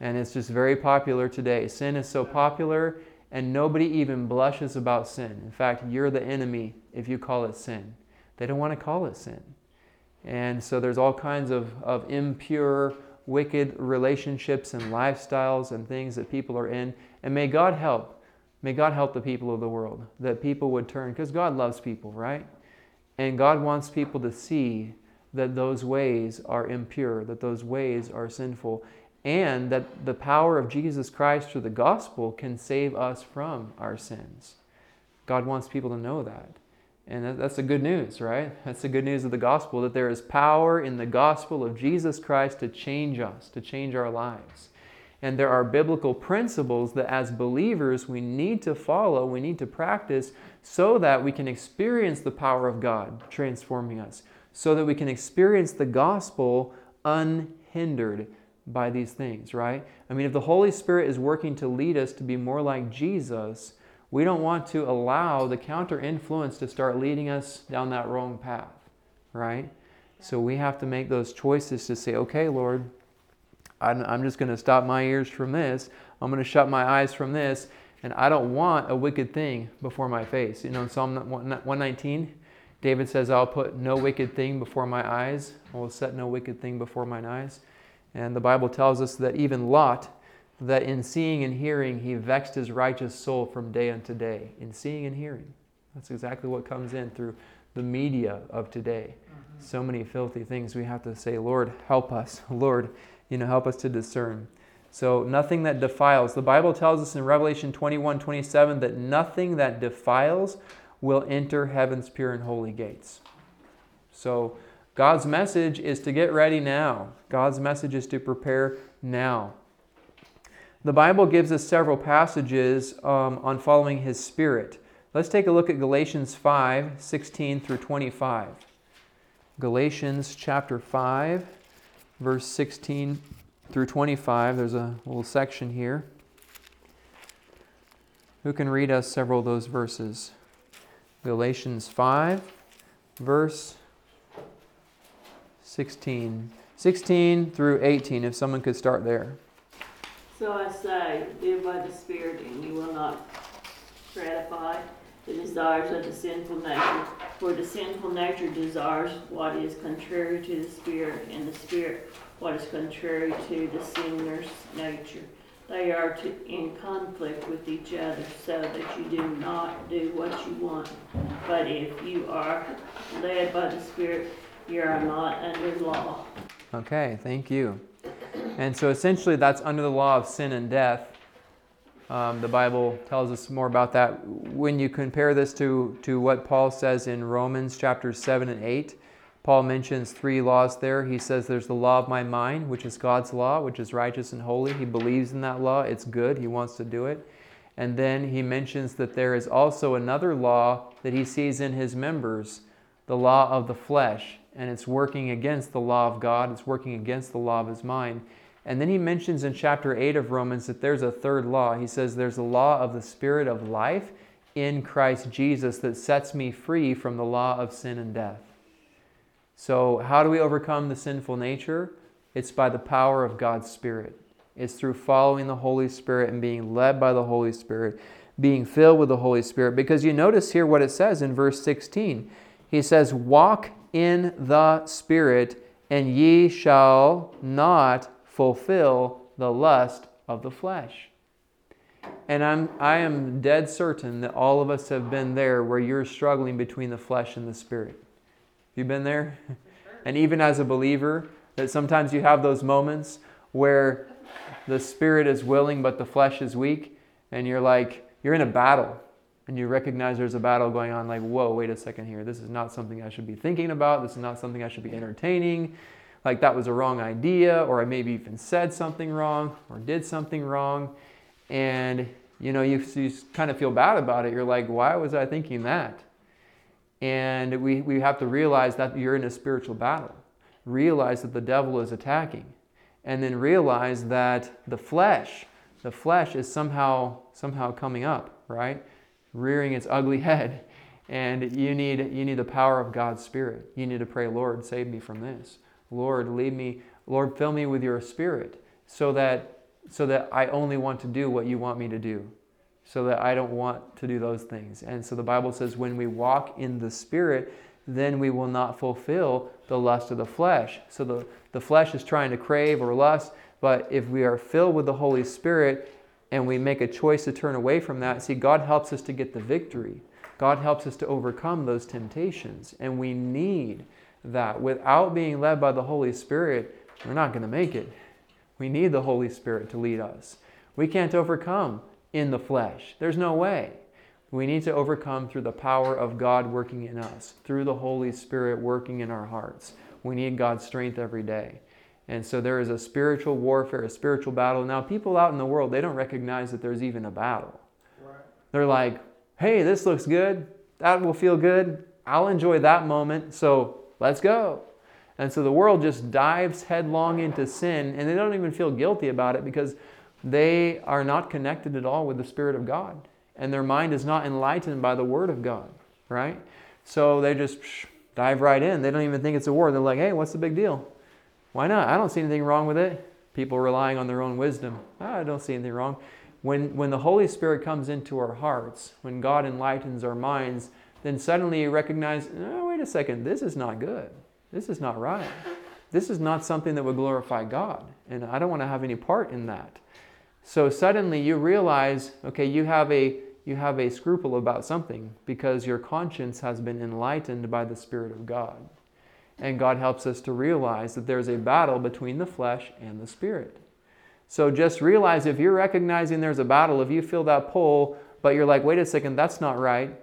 Speaker 1: And it's just very popular today. Sin is so popular, and nobody even blushes about sin. In fact, you're the enemy if you call it sin. They don't want to call it sin. And so there's all kinds of, of impure, wicked relationships and lifestyles and things that people are in. And may God help May God help the people of the world, that people would turn, because God loves people, right? And God wants people to see that those ways are impure, that those ways are sinful, and that the power of Jesus Christ through the gospel can save us from our sins. God wants people to know that. And that's the good news, right? That's the good news of the gospel that there is power in the gospel of Jesus Christ to change us, to change our lives. And there are biblical principles that as believers we need to follow, we need to practice so that we can experience the power of God transforming us, so that we can experience the gospel unhindered. by these things, right? I mean, if the Holy Spirit is working to lead us to be more like Jesus, we don't want to allow the counter influence to start leading us down that wrong path, right? So we have to make those choices to say, okay, Lord, I'm, just going to stop my ears from this. I'm going to shut my eyes from this. And I don't want a wicked thing before my face. You know, in Psalm 119, David says, I'll put no wicked thing before my eyes. I will set no wicked thing before mine eyes. And the Bible tells us that even Lot, that in seeing and hearing, he vexed his righteous soul from day unto day. In seeing and hearing. That's exactly what comes in through the media of today. Mm-hmm. So many filthy things we have to say, Lord, help us. Lord, you know, help us to discern. So nothing that defiles. The Bible tells us in Revelation 21, 27 that nothing that defiles will enter heaven's pure and holy gates. So God's message is to get ready now. God's message is to prepare now. The Bible gives us several passages um, on following His Spirit. Let's take a look at Galatians 5 16 through 25. Galatians chapter 5, verse 16 through 25. There's a little section here. Who can read us several of those verses? Galatians 5, verse 16. 16 through 18, if someone could start there.
Speaker 3: So I say, live by the Spirit, and you will not gratify the desires of the sinful nature. For the sinful nature desires what is contrary to the Spirit, and the Spirit what is contrary to the sinner's nature. They are to, in conflict with each other so that you do not do what you want. But if you are led by the Spirit, you are not under law.
Speaker 1: Okay, thank you. And so essentially, that's under the law of sin and death. Um, the Bible tells us more about that. When you compare this to, to what Paul says in Romans chapters 7 and 8, Paul mentions three laws there. He says there's the law of my mind, which is God's law, which is righteous and holy. He believes in that law, it's good, he wants to do it. And then he mentions that there is also another law that he sees in his members, the law of the flesh, and it's working against the law of God, it's working against the law of his mind. And then he mentions in chapter 8 of Romans that there's a third law. He says there's a law of the Spirit of life in Christ Jesus that sets me free from the law of sin and death. So, how do we overcome the sinful nature? It's by the power of God's Spirit. It's through following the Holy Spirit and being led by the Holy Spirit, being filled with the Holy Spirit. Because you notice here what it says in verse 16. He says, Walk in the Spirit, and ye shall not fulfill the lust of the flesh. And I'm, I am dead certain that all of us have been there where you're struggling between the flesh and the Spirit. Have You been there? And even as a believer, that sometimes you have those moments where the spirit is willing but the flesh is weak, and you're like, you're in a battle, and you recognize there's a battle going on, like, whoa, wait a second here. This is not something I should be thinking about. This is not something I should be entertaining. Like, that was a wrong idea, or I maybe even said something wrong, or did something wrong. And, you know, you, you kind of feel bad about it. You're like, why was I thinking that? And we, we have to realize that you're in a spiritual battle. Realize that the devil is attacking. And then realize that the flesh, the flesh is somehow somehow coming up, right? Rearing its ugly head. And you need you need the power of God's Spirit. You need to pray, Lord, save me from this. Lord, lead me, Lord, fill me with your spirit so that so that I only want to do what you want me to do so that I don't want to do those things. And so the Bible says when we walk in the Spirit, then we will not fulfill the lust of the flesh. So the, the flesh is trying to crave or lust, but if we are filled with the Holy Spirit and we make a choice to turn away from that, see, God helps us to get the victory. God helps us to overcome those temptations. And we need that. Without being led by the Holy Spirit, we're not going to make it. We need the Holy Spirit to lead us. We can't overcome in the flesh. There's no way. We need to overcome through the power of God working in us, through the Holy Spirit working in our hearts. We need God's strength every day. And so there is a spiritual warfare, a spiritual battle. Now, people out in the world, they don't recognize that there's even a battle. Right. They're like, hey, this looks good. That will feel good. I'll enjoy that moment. So let's go. And so the world just dives headlong into sin and they don't even feel guilty about it because they are not connected at all with the Spirit of God. And their mind is not enlightened by the Word of God, right? So they just dive right in. They don't even think it's a war. They're like, hey, what's the big deal? Why not? I don't see anything wrong with it. People relying on their own wisdom. Ah, I don't see anything wrong. When, when the Holy Spirit comes into our hearts, when God enlightens our minds, then suddenly you recognize, oh, wait a second, this is not good. This is not right. This is not something that would glorify God. And I don't want to have any part in that. So suddenly you realize, okay, you have a you have a scruple about something because your conscience has been enlightened by the Spirit of God. And God helps us to realize that there's a battle between the flesh and the Spirit. So just realize if you're recognizing there's a battle, if you feel that pull, but you're like, wait a second, that's not right,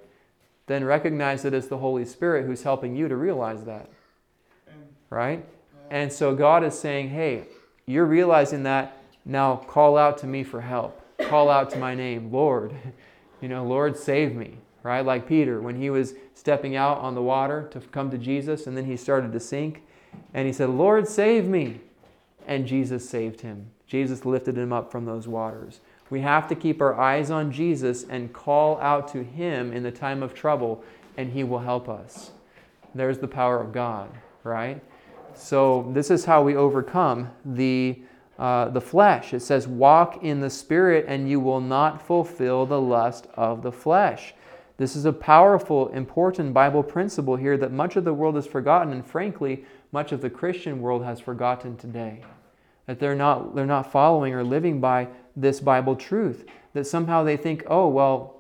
Speaker 1: then recognize that it's the Holy Spirit who's helping you to realize that. Right? And so God is saying, hey, you're realizing that, now call out to me for help. Call out to my name, Lord. You know, Lord, save me, right? Like Peter, when he was stepping out on the water to come to Jesus, and then he started to sink, and he said, Lord, save me. And Jesus saved him. Jesus lifted him up from those waters. We have to keep our eyes on Jesus and call out to him in the time of trouble, and he will help us. There's the power of God, right? So, this is how we overcome the uh, the flesh. It says, Walk in the Spirit, and you will not fulfill the lust of the flesh. This is a powerful, important Bible principle here that much of the world has forgotten, and frankly, much of the Christian world has forgotten today. That they're not, they're not following or living by this Bible truth. That somehow they think, oh, well,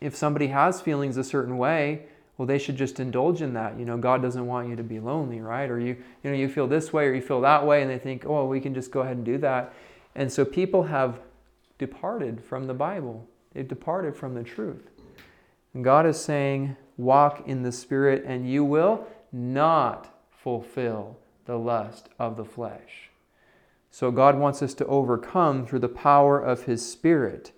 Speaker 1: if somebody has feelings a certain way, well they should just indulge in that. You know god doesn't want you to be lonely right? Or you you know you feel this way or you feel that way and they think oh we can just go ahead and do that. And so people have departed from the bible. They've departed from the truth. And god is saying walk in the spirit and you will not fulfill the lust of the flesh so god wants us to overcome through the power of his spirit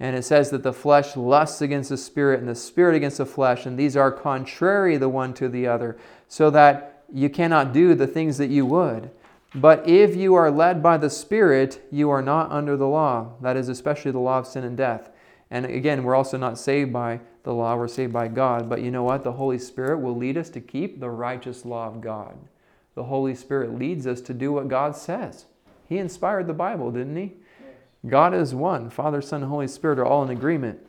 Speaker 1: and it says that the flesh lusts against the spirit and the spirit against the flesh, and these are contrary the one to the other, so that you cannot do the things that you would. But if you are led by the Spirit, you are not under the law. That is especially the law of sin and death. And again, we're also not saved by the law, we're saved by God. But you know what? The Holy Spirit will lead us to keep the righteous law of God. The Holy Spirit leads us to do what God says. He inspired the Bible, didn't He? God is one. Father, Son, and Holy Spirit are all in agreement.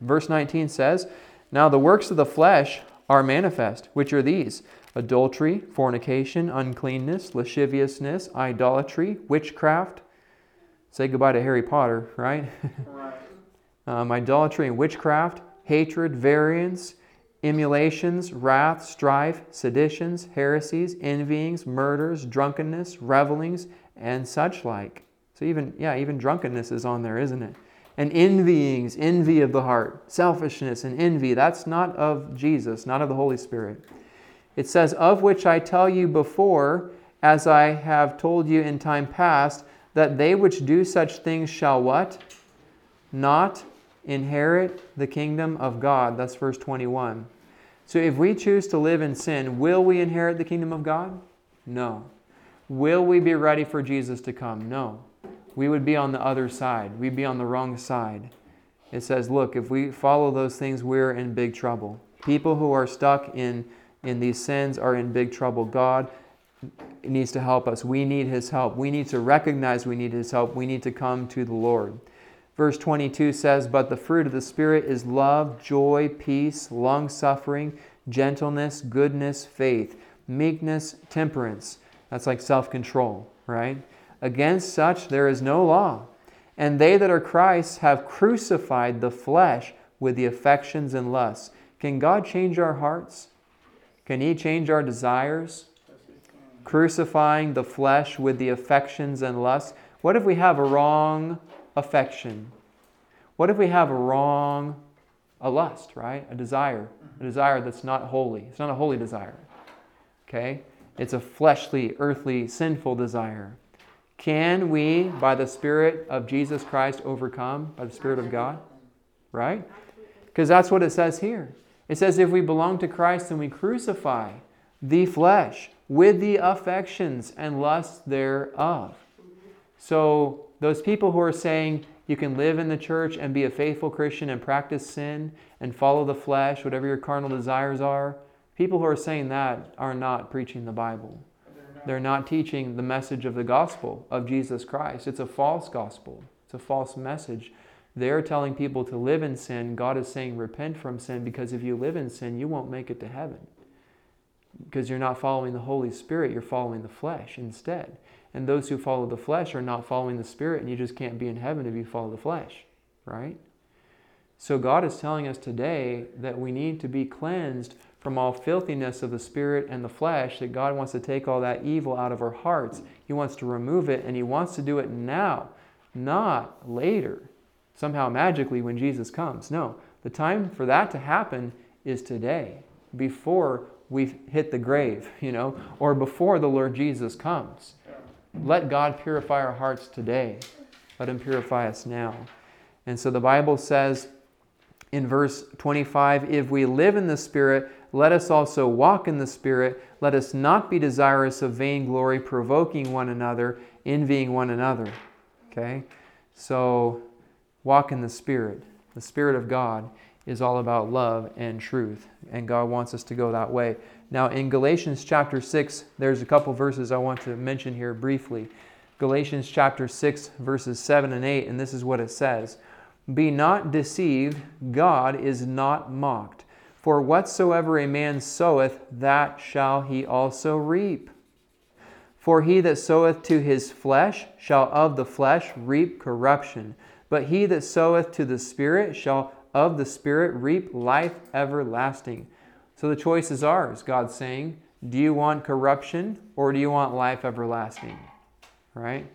Speaker 1: Verse 19 says, Now the works of the flesh are manifest, which are these adultery, fornication, uncleanness, lasciviousness, idolatry, witchcraft. Say goodbye to Harry Potter, right? right. um, idolatry and witchcraft, hatred, variance, emulations, wrath, strife, seditions, heresies, envyings, murders, drunkenness, revelings, and such like so even, yeah, even drunkenness is on there, isn't it? And envyings, envy of the heart, selfishness and envy, that's not of Jesus, not of the Holy Spirit. It says, Of which I tell you before, as I have told you in time past, that they which do such things shall what? Not inherit the kingdom of God. That's verse 21. So if we choose to live in sin, will we inherit the kingdom of God? No. Will we be ready for Jesus to come? No we would be on the other side. We'd be on the wrong side. It says, look, if we follow those things, we're in big trouble. People who are stuck in, in these sins are in big trouble. God needs to help us. We need His help. We need to recognize we need His help. We need to come to the Lord. Verse 22 says, But the fruit of the Spirit is love, joy, peace, long suffering, gentleness, goodness, faith, meekness, temperance. That's like self control, right? Against such there is no law. And they that are Christ have crucified the flesh with the affections and lusts. Can God change our hearts? Can He change our desires? Crucifying the flesh with the affections and lusts. What if we have a wrong affection? What if we have a wrong, a lust, right? A desire, a desire that's not holy. It's not a holy desire. Okay? It's a fleshly, earthly, sinful desire. Can we, by the Spirit of Jesus Christ, overcome by the Spirit of God? Right? Because that's what it says here. It says, if we belong to Christ, then we crucify the flesh with the affections and lusts thereof. So, those people who are saying you can live in the church and be a faithful Christian and practice sin and follow the flesh, whatever your carnal desires are, people who are saying that are not preaching the Bible. They're not teaching the message of the gospel of Jesus Christ. It's a false gospel, it's a false message. They're telling people to live in sin. God is saying, repent from sin because if you live in sin, you won't make it to heaven. Because you're not following the Holy Spirit, you're following the flesh instead. And those who follow the flesh are not following the Spirit, and you just can't be in heaven if you follow the flesh, right? So God is telling us today that we need to be cleansed from all filthiness of the spirit and the flesh, that God wants to take all that evil out of our hearts. He wants to remove it, and He wants to do it now, not later, somehow magically when Jesus comes. No, the time for that to happen is today, before we hit the grave, you know, or before the Lord Jesus comes. Let God purify our hearts today. Let Him purify us now. And so the Bible says in verse 25 if we live in the Spirit, let us also walk in the Spirit. Let us not be desirous of vainglory, provoking one another, envying one another. Okay? So walk in the Spirit. The Spirit of God is all about love and truth, and God wants us to go that way. Now, in Galatians chapter 6, there's a couple verses I want to mention here briefly. Galatians chapter 6, verses 7 and 8, and this is what it says Be not deceived, God is not mocked. For whatsoever a man soweth, that shall he also reap. For he that soweth to his flesh shall of the flesh reap corruption, but he that soweth to the Spirit shall of the Spirit reap life everlasting. So the choice is ours, God's saying. Do you want corruption or do you want life everlasting? Right?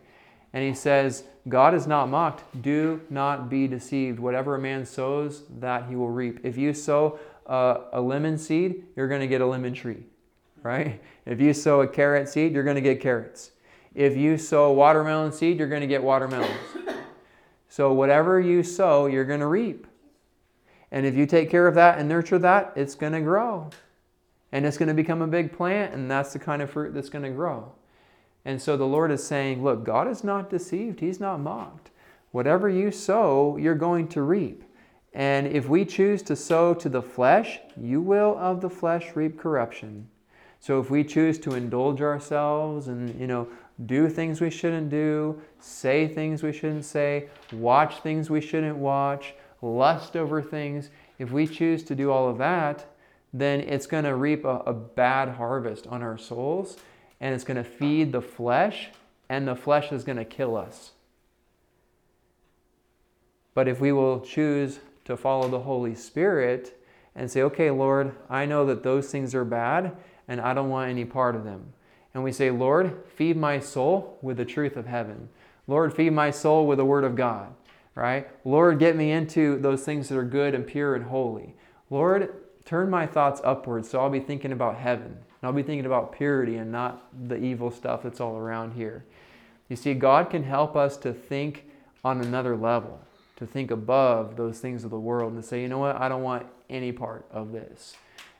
Speaker 1: And he says, God is not mocked. Do not be deceived. Whatever a man sows, that he will reap. If you sow a, a lemon seed, you're going to get a lemon tree, right? If you sow a carrot seed, you're going to get carrots. If you sow a watermelon seed, you're going to get watermelons. So whatever you sow, you're going to reap. And if you take care of that and nurture that, it's going to grow. And it's going to become a big plant, and that's the kind of fruit that's going to grow. And so the Lord is saying, Look, God is not deceived, He's not mocked. Whatever you sow, you're going to reap. And if we choose to sow to the flesh, you will of the flesh reap corruption. So if we choose to indulge ourselves and, you know, do things we shouldn't do, say things we shouldn't say, watch things we shouldn't watch, lust over things, if we choose to do all of that, then it's going to reap a, a, bad harvest on our souls and it's going to feed the flesh, and the flesh is going to kill us. But if we will choose to follow the Holy Spirit and say, okay, Lord, I know that those things are bad and I don't want any part of them. And we say, Lord, feed my soul with the truth of heaven. Lord, feed my soul with the Word of God, right? Lord, get me into those things that are good and pure and holy. Lord, turn my thoughts upwards so I'll be thinking about heaven. I'll be thinking about purity and not the evil stuff that's all around here. You see, God can help us to think on another level to think above those things of the world and to say, you know what, I don't want any part of this.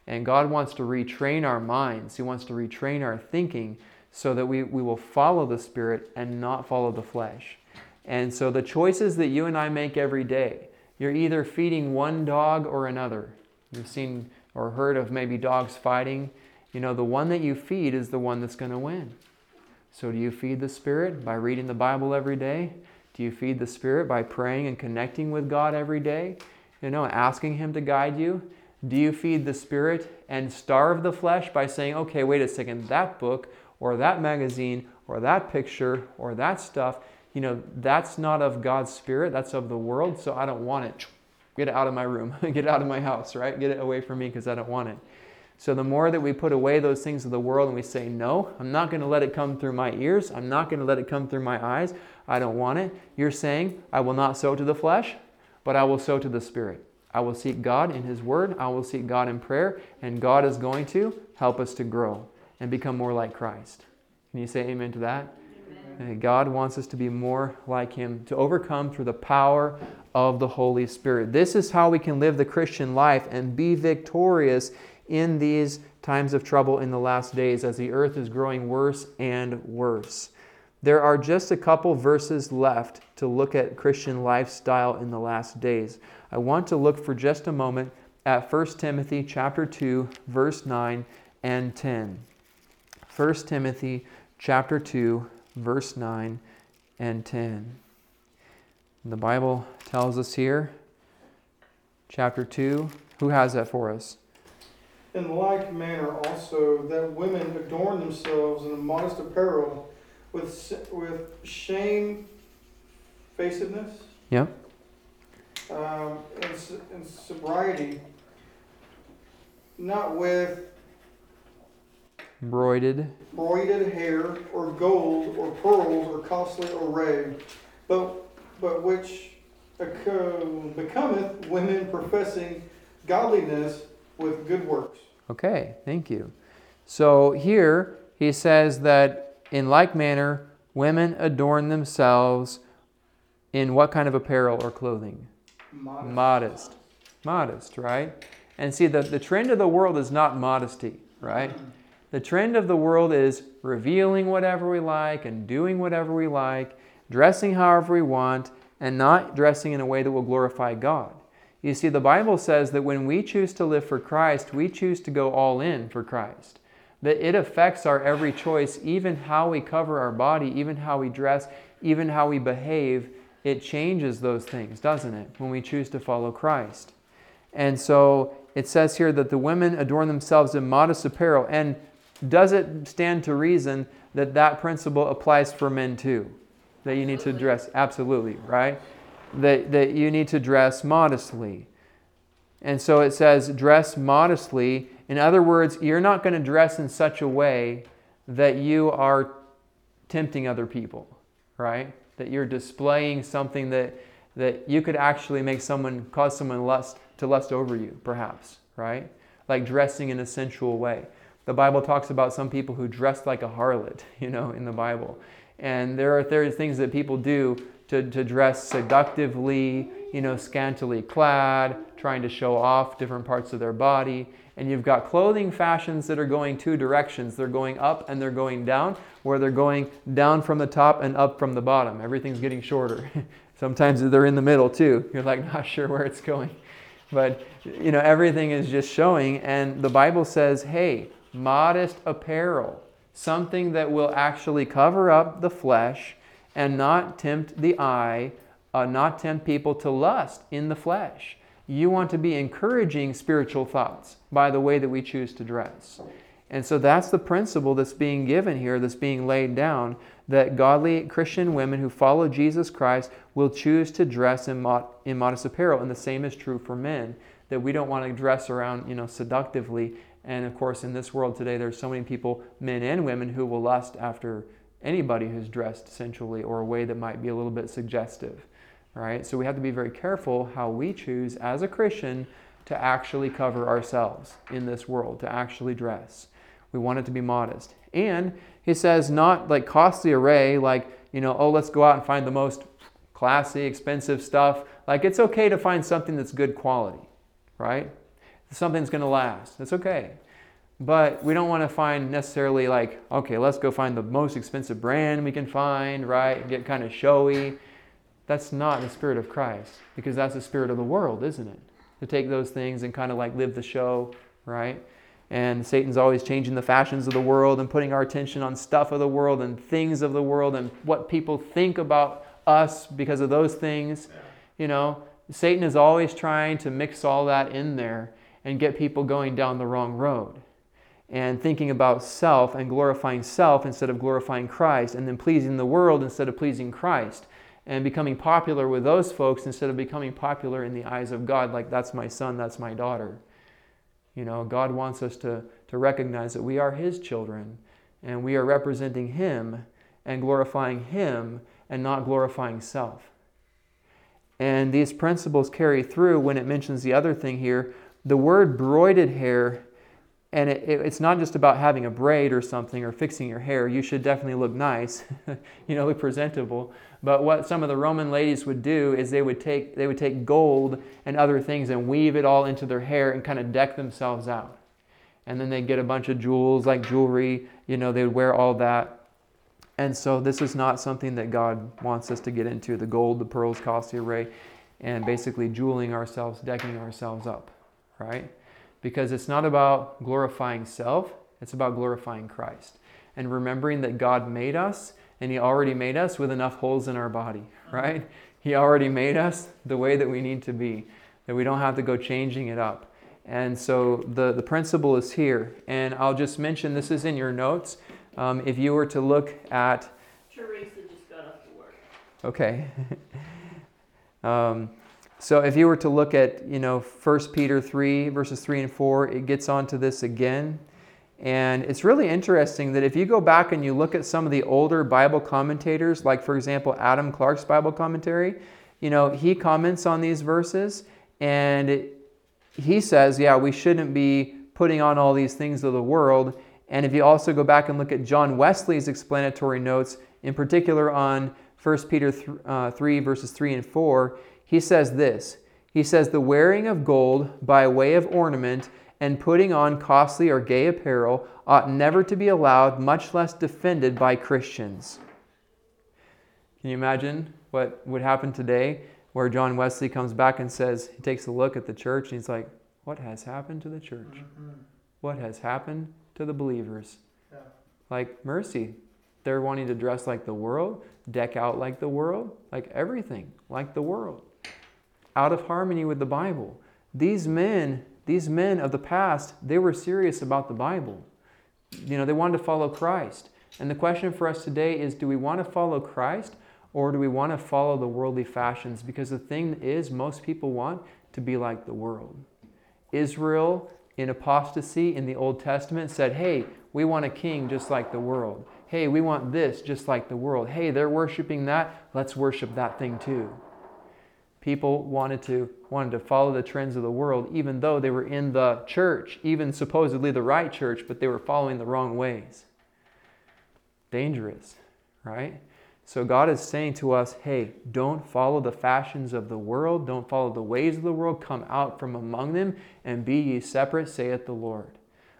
Speaker 1: And God wants to retrain our minds, He wants to retrain our thinking so that we, we will follow the Spirit and not follow the flesh. And so the choices that you and I make every day, you're either feeding one dog or another. You've seen or heard of maybe dogs fighting. You know, the one that you feed is the one that's going to win. So, do you feed the Spirit by reading the Bible every day? Do you feed the Spirit by praying and connecting with God every day? You know, asking Him to guide you? Do you feed the Spirit and starve the flesh by saying, okay, wait a second, that book or that magazine or that picture or that stuff, you know, that's not of God's Spirit, that's of the world, so I don't want it. Get it out of my room, get it out of my house, right? Get it away from me because I don't want it. So the more that we put away those things of the world and we say, no, I'm not going to let it come through my ears, I'm not going to let it come through my eyes, I don't want it. You're saying, I will not sow to the flesh, but I will sow to the Spirit. I will seek God in His Word, I will seek God in prayer, and God is going to help us to grow and become more like Christ. Can you say amen to that? Amen. God wants us to be more like Him, to overcome through the power of the Holy Spirit. This is how we can live the Christian life and be victorious in these times of trouble in the last days as the earth is growing worse and worse. There are just a couple verses left to look at Christian lifestyle in the last days. I want to look for just a moment at 1 Timothy chapter 2 verse 9 and 10. 1 Timothy chapter 2 verse 9 and 10. The Bible tells us here chapter 2, who has that for us?
Speaker 2: In like manner also that women adorn themselves in a modest apparel with with shame facedness.
Speaker 1: Yep.
Speaker 2: Um, and, and sobriety, not with
Speaker 1: broided
Speaker 2: broided hair or gold or pearls or costly array, but but which becometh women professing godliness with good works.
Speaker 1: Okay, thank you. So here he says that in like manner, women adorn themselves in what kind of apparel or clothing?
Speaker 2: Modest.
Speaker 1: Modest, Modest right? And see, the, the trend of the world is not modesty, right? The trend of the world is revealing whatever we like and doing whatever we like, dressing however we want, and not dressing in a way that will glorify God. You see, the Bible says that when we choose to live for Christ, we choose to go all in for Christ. That it affects our every choice, even how we cover our body, even how we dress, even how we behave. It changes those things, doesn't it, when we choose to follow Christ? And so it says here that the women adorn themselves in modest apparel. And does it stand to reason that that principle applies for men too? That you need to dress, absolutely, right? That, that you need to dress modestly. And so it says, dress modestly. In other words, you're not going to dress in such a way that you are tempting other people, right? That you're displaying something that, that you could actually make someone, cause someone lust, to lust over you, perhaps, right? Like dressing in a sensual way. The Bible talks about some people who dress like a harlot, you know, in the Bible. And there are, there are things that people do to, to dress seductively, you know, scantily clad, trying to show off different parts of their body. And you've got clothing fashions that are going two directions. They're going up and they're going down, where they're going down from the top and up from the bottom. Everything's getting shorter. Sometimes they're in the middle too. You're like not sure where it's going. But, you know, everything is just showing. And the Bible says, hey, modest apparel, something that will actually cover up the flesh and not tempt the eye, uh, not tempt people to lust in the flesh. You want to be encouraging spiritual thoughts by the way that we choose to dress. And so that's the principle that's being given here, that's being laid down, that godly Christian women who follow Jesus Christ will choose to dress in, mod- in modest apparel. And the same is true for men, that we don't want to dress around, you know, seductively and of course, in this world today, there's so many people, men and women, who will lust after anybody who's dressed sensually or a way that might be a little bit suggestive. Right? So we have to be very careful how we choose as a Christian to actually cover ourselves in this world, to actually dress. We want it to be modest. And he says, not like costly array, like, you know, oh, let's go out and find the most classy, expensive stuff. Like, it's okay to find something that's good quality, right? something's going to last. It's okay. But we don't want to find necessarily like, okay, let's go find the most expensive brand we can find, right? Get kind of showy. That's not the spirit of Christ because that's the spirit of the world, isn't it? To take those things and kind of like live the show, right? And Satan's always changing the fashions of the world and putting our attention on stuff of the world and things of the world and what people think about us because of those things. You know, Satan is always trying to mix all that in there and get people going down the wrong road and thinking about self and glorifying self instead of glorifying Christ, and then pleasing the world instead of pleasing Christ, and becoming popular with those folks instead of becoming popular in the eyes of God, like that's my son, that's my daughter. You know, God wants us to, to recognize that we are His children and we are representing Him and glorifying Him and not glorifying self. And these principles carry through when it mentions the other thing here the word broided hair, and it, it, it's not just about having a braid or something or fixing your hair. You should definitely look nice, you know, look presentable. But what some of the Roman ladies would do is they would take they would take gold and other things and weave it all into their hair and kind of deck themselves out. and then they'd get a bunch of jewels like jewelry, you know, they'd wear all that. And so this is not something that God wants us to get into the gold, the pearls, costly array, and basically jeweling ourselves, decking ourselves up, right? Because it's not about glorifying self, it's about glorifying Christ. And remembering that God made us and He already made us with enough holes in our body, right? He already made us the way that we need to be, that we don't have to go changing it up. And so the, the principle is here. And I'll just mention this is in your notes. Um, if you were to look at.
Speaker 3: Teresa just got off to work.
Speaker 1: Okay. um, so if you were to look at, you know, 1 Peter 3, verses 3 and 4, it gets onto this again. And it's really interesting that if you go back and you look at some of the older Bible commentators, like for example, Adam Clarke's Bible commentary, you know, he comments on these verses and he says, yeah, we shouldn't be putting on all these things of the world. And if you also go back and look at John Wesley's explanatory notes, in particular on 1 Peter 3, uh, 3 verses 3 and 4, he says this. He says, The wearing of gold by way of ornament and putting on costly or gay apparel ought never to be allowed, much less defended by Christians. Can you imagine what would happen today where John Wesley comes back and says, he takes a look at the church and he's like, What has happened to the church? What has happened to the believers? Yeah. Like mercy. They're wanting to dress like the world, deck out like the world, like everything like the world, out of harmony with the Bible. These men these men of the past, they were serious about the Bible. You know, they wanted to follow Christ. And the question for us today is do we want to follow Christ or do we want to follow the worldly fashions? Because the thing is, most people want to be like the world. Israel, in apostasy in the Old Testament, said, hey, we want a king just like the world. Hey, we want this just like the world. Hey, they're worshiping that. Let's worship that thing too. People wanted to, wanted to follow the trends of the world, even though they were in the church, even supposedly the right church, but they were following the wrong ways. Dangerous, right? So God is saying to us, hey, don't follow the fashions of the world, don't follow the ways of the world, come out from among them and be ye separate, saith the Lord.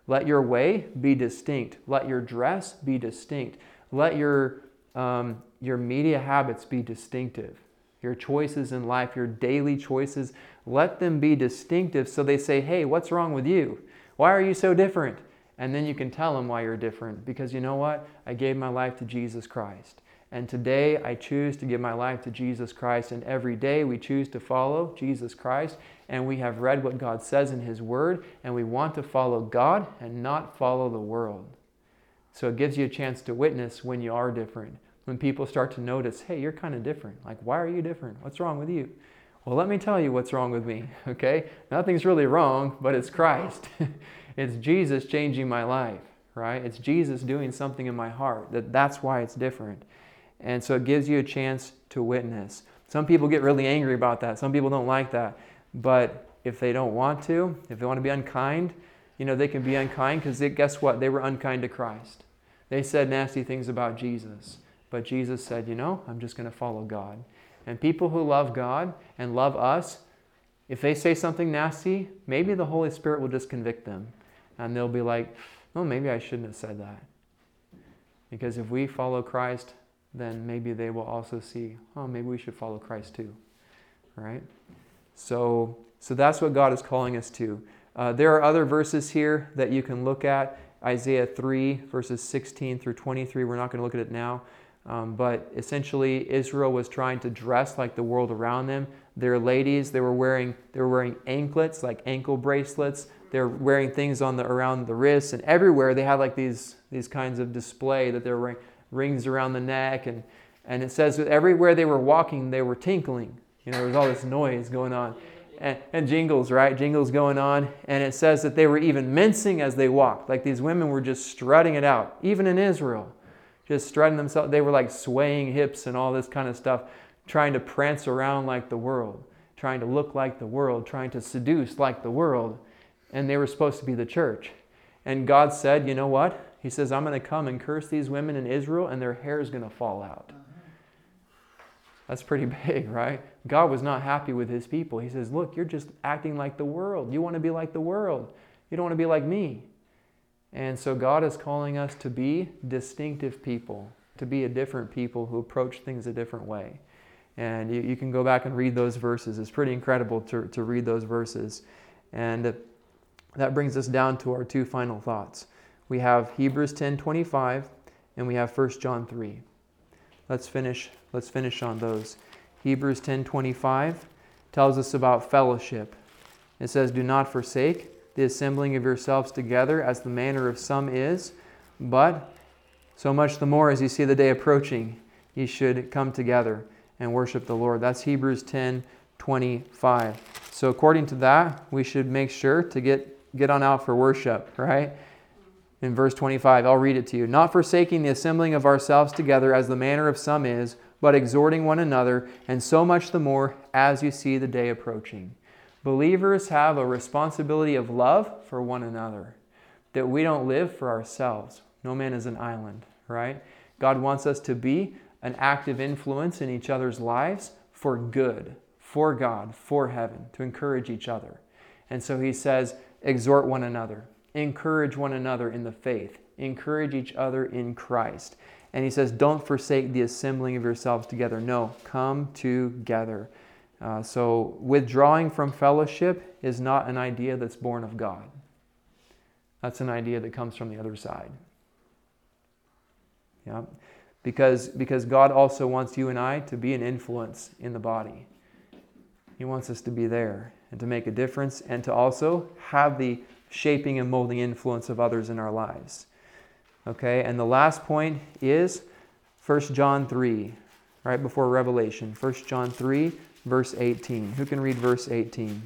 Speaker 1: Let your way be distinct. Let your dress be distinct. Let your, um, your media habits be distinctive your choices in life, your daily choices, let them be distinctive so they say, hey, what's wrong with you? Why are you so different? And then you can tell them why you're different because you know what? I gave my life to Jesus Christ. And today I choose to give my life to Jesus Christ. And every day we choose to follow Jesus Christ. And we have read what God says in His Word. And we want to follow God and not follow the world. So it gives you a chance to witness when you are different when people start to notice, hey, you're kind of different. Like, why are you different? What's wrong with you? Well, let me tell you what's wrong with me, okay? Nothing's really wrong, but it's Christ. it's Jesus changing my life, right? It's Jesus doing something in my heart. That that's why it's different. And so it gives you a chance to witness. Some people get really angry about that. Some people don't like that. But if they don't want to, if they want to be unkind, you know, they can be unkind because guess what? They were unkind to Christ. They said nasty things about Jesus. But Jesus said, you know, I'm just going to follow God. And people who love God and love us, if they say something nasty, maybe the Holy Spirit will just convict them. And they'll be like, oh, maybe I shouldn't have said that. Because if we follow Christ, then maybe they will also see, oh, maybe we should follow Christ too. Right? So, so that's what God is calling us to. Uh, there are other verses here that you can look at. Isaiah 3, verses 16 through 23. We're not going to look at it now. Um, but essentially, Israel was trying to dress like the world around them. Their ladies, they were wearing they were wearing anklets, like ankle bracelets. They're wearing things on the around the wrists and everywhere. They had like these these kinds of display that they're wearing rings around the neck and and it says that everywhere they were walking, they were tinkling. You know, there was all this noise going on. And, and, jingles, right? Jingles going on. And it says that they were even mincing as they walked. Like these women were just strutting it out, even in Israel just strutting themselves. They were like swaying hips and all this kind of stuff, trying to prance around like the world, trying to look like the world, trying to seduce like the world. And they were supposed to be the church. And God said, you know what? He says, I'm going to come and curse these women in Israel, and their hair is going to fall out. That's pretty big, right? God was not happy with his people. He says, Look, you're just acting like the world. You want to be like the world. You don't want to be like me. And so God is calling us to be distinctive people, to be a different people who approach things a different way. And you, you can go back and read those verses. It's pretty incredible to, to read those verses. And uh, that brings us down to our two final thoughts. We have Hebrews 10:25 and we have 1 John 3. Let's finish let's finish on those. Hebrews 10:25 tells us about fellowship. It says, "Do not forsake the assembling of yourselves together as the manner of some is, but so much the more as you see the day approaching, ye should come together and worship the Lord." That's Hebrews 10:25. So according to that, we should make sure to get get on out for worship, right? In verse 25, I'll read it to you. Not forsaking the assembling of ourselves together as the manner of some is, but exhorting one another, and so much the more as you see the day approaching. Believers have a responsibility of love for one another, that we don't live for ourselves. No man is an island, right? God wants us to be an active influence in each other's lives for good, for God, for heaven, to encourage each other. And so he says, exhort one another, encourage one another in the faith, encourage each other in Christ. And he says, don't forsake the assembling of yourselves together. No, come together. Uh, so, withdrawing from fellowship is not an idea that's born of God. That's an idea that comes from the other side. Yeah? Because, because God also wants you and I to be an influence in the body. He wants us to be there and to make a difference and to also have the shaping and molding influence of others in our lives. Okay, and the last point is 1 John 3, right before Revelation. 1 John 3, verse 18. Who can read verse 18?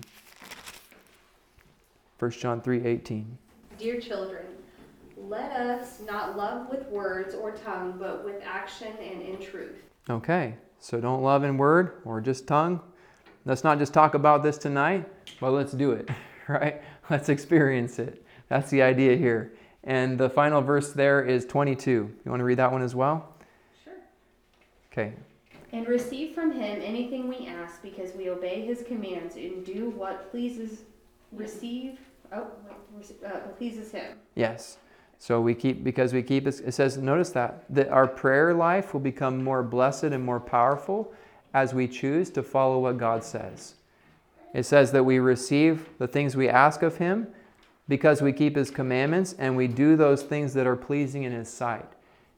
Speaker 1: 1 John 3, 18.
Speaker 4: Dear children, let us not love with words or tongue, but with action and in truth.
Speaker 1: Okay, so don't love in word or just tongue. Let's not just talk about this tonight, but let's do it, right? Let's experience it. That's the idea here. And the final verse there is 22. You want to read that one as well?
Speaker 4: Sure.
Speaker 1: Okay.
Speaker 4: And receive from him anything we ask because we obey his commands and do what pleases receive oh uh, pleases him.
Speaker 1: Yes. So we keep because we keep it says notice that that our prayer life will become more blessed and more powerful as we choose to follow what God says. It says that we receive the things we ask of him because we keep his commandments and we do those things that are pleasing in his sight.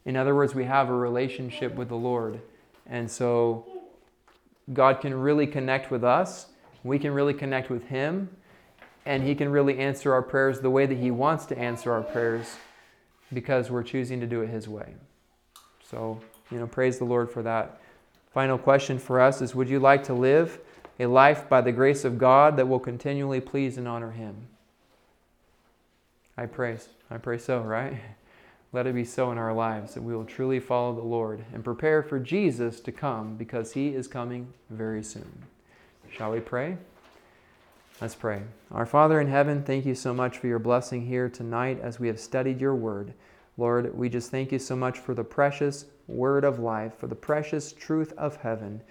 Speaker 1: In other words, we have a relationship with the Lord. And so God can really connect with us. We can really connect with him. And he can really answer our prayers the way that he wants to answer our prayers because we're choosing to do it his way. So, you know, praise the Lord for that. Final question for us is Would you like to live a life by the grace of God that will continually please and honor him? I pray. I pray so, right? Let it be so in our lives that we will truly follow the Lord and prepare for Jesus to come because he is coming very soon. Shall we pray? Let's pray. Our Father in heaven, thank you so much for your blessing here tonight as we have studied your word. Lord, we just thank you so much for the precious word of life, for the precious truth of heaven.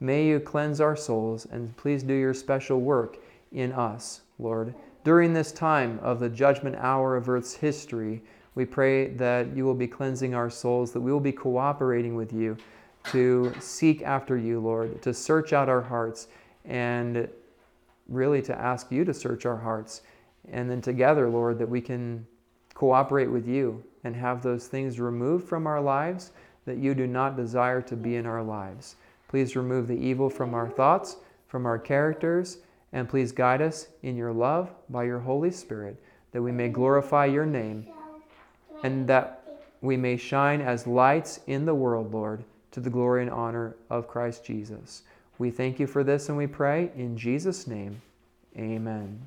Speaker 1: May you cleanse our souls and please do your special work in us, Lord. During this time of the judgment hour of earth's history, we pray that you will be cleansing our souls, that we will be cooperating with you to seek after you, Lord, to search out our hearts, and really to ask you to search our hearts. And then together, Lord, that we can cooperate with you and have those things removed from our lives that you do not desire to be in our lives. Please remove the evil from our thoughts, from our characters and please guide us in your love by your Holy Spirit, that we may glorify your name and that we may shine as lights in the world, Lord, to the glory and honor of Christ Jesus. We thank you for this and we pray in Jesus' name. Amen.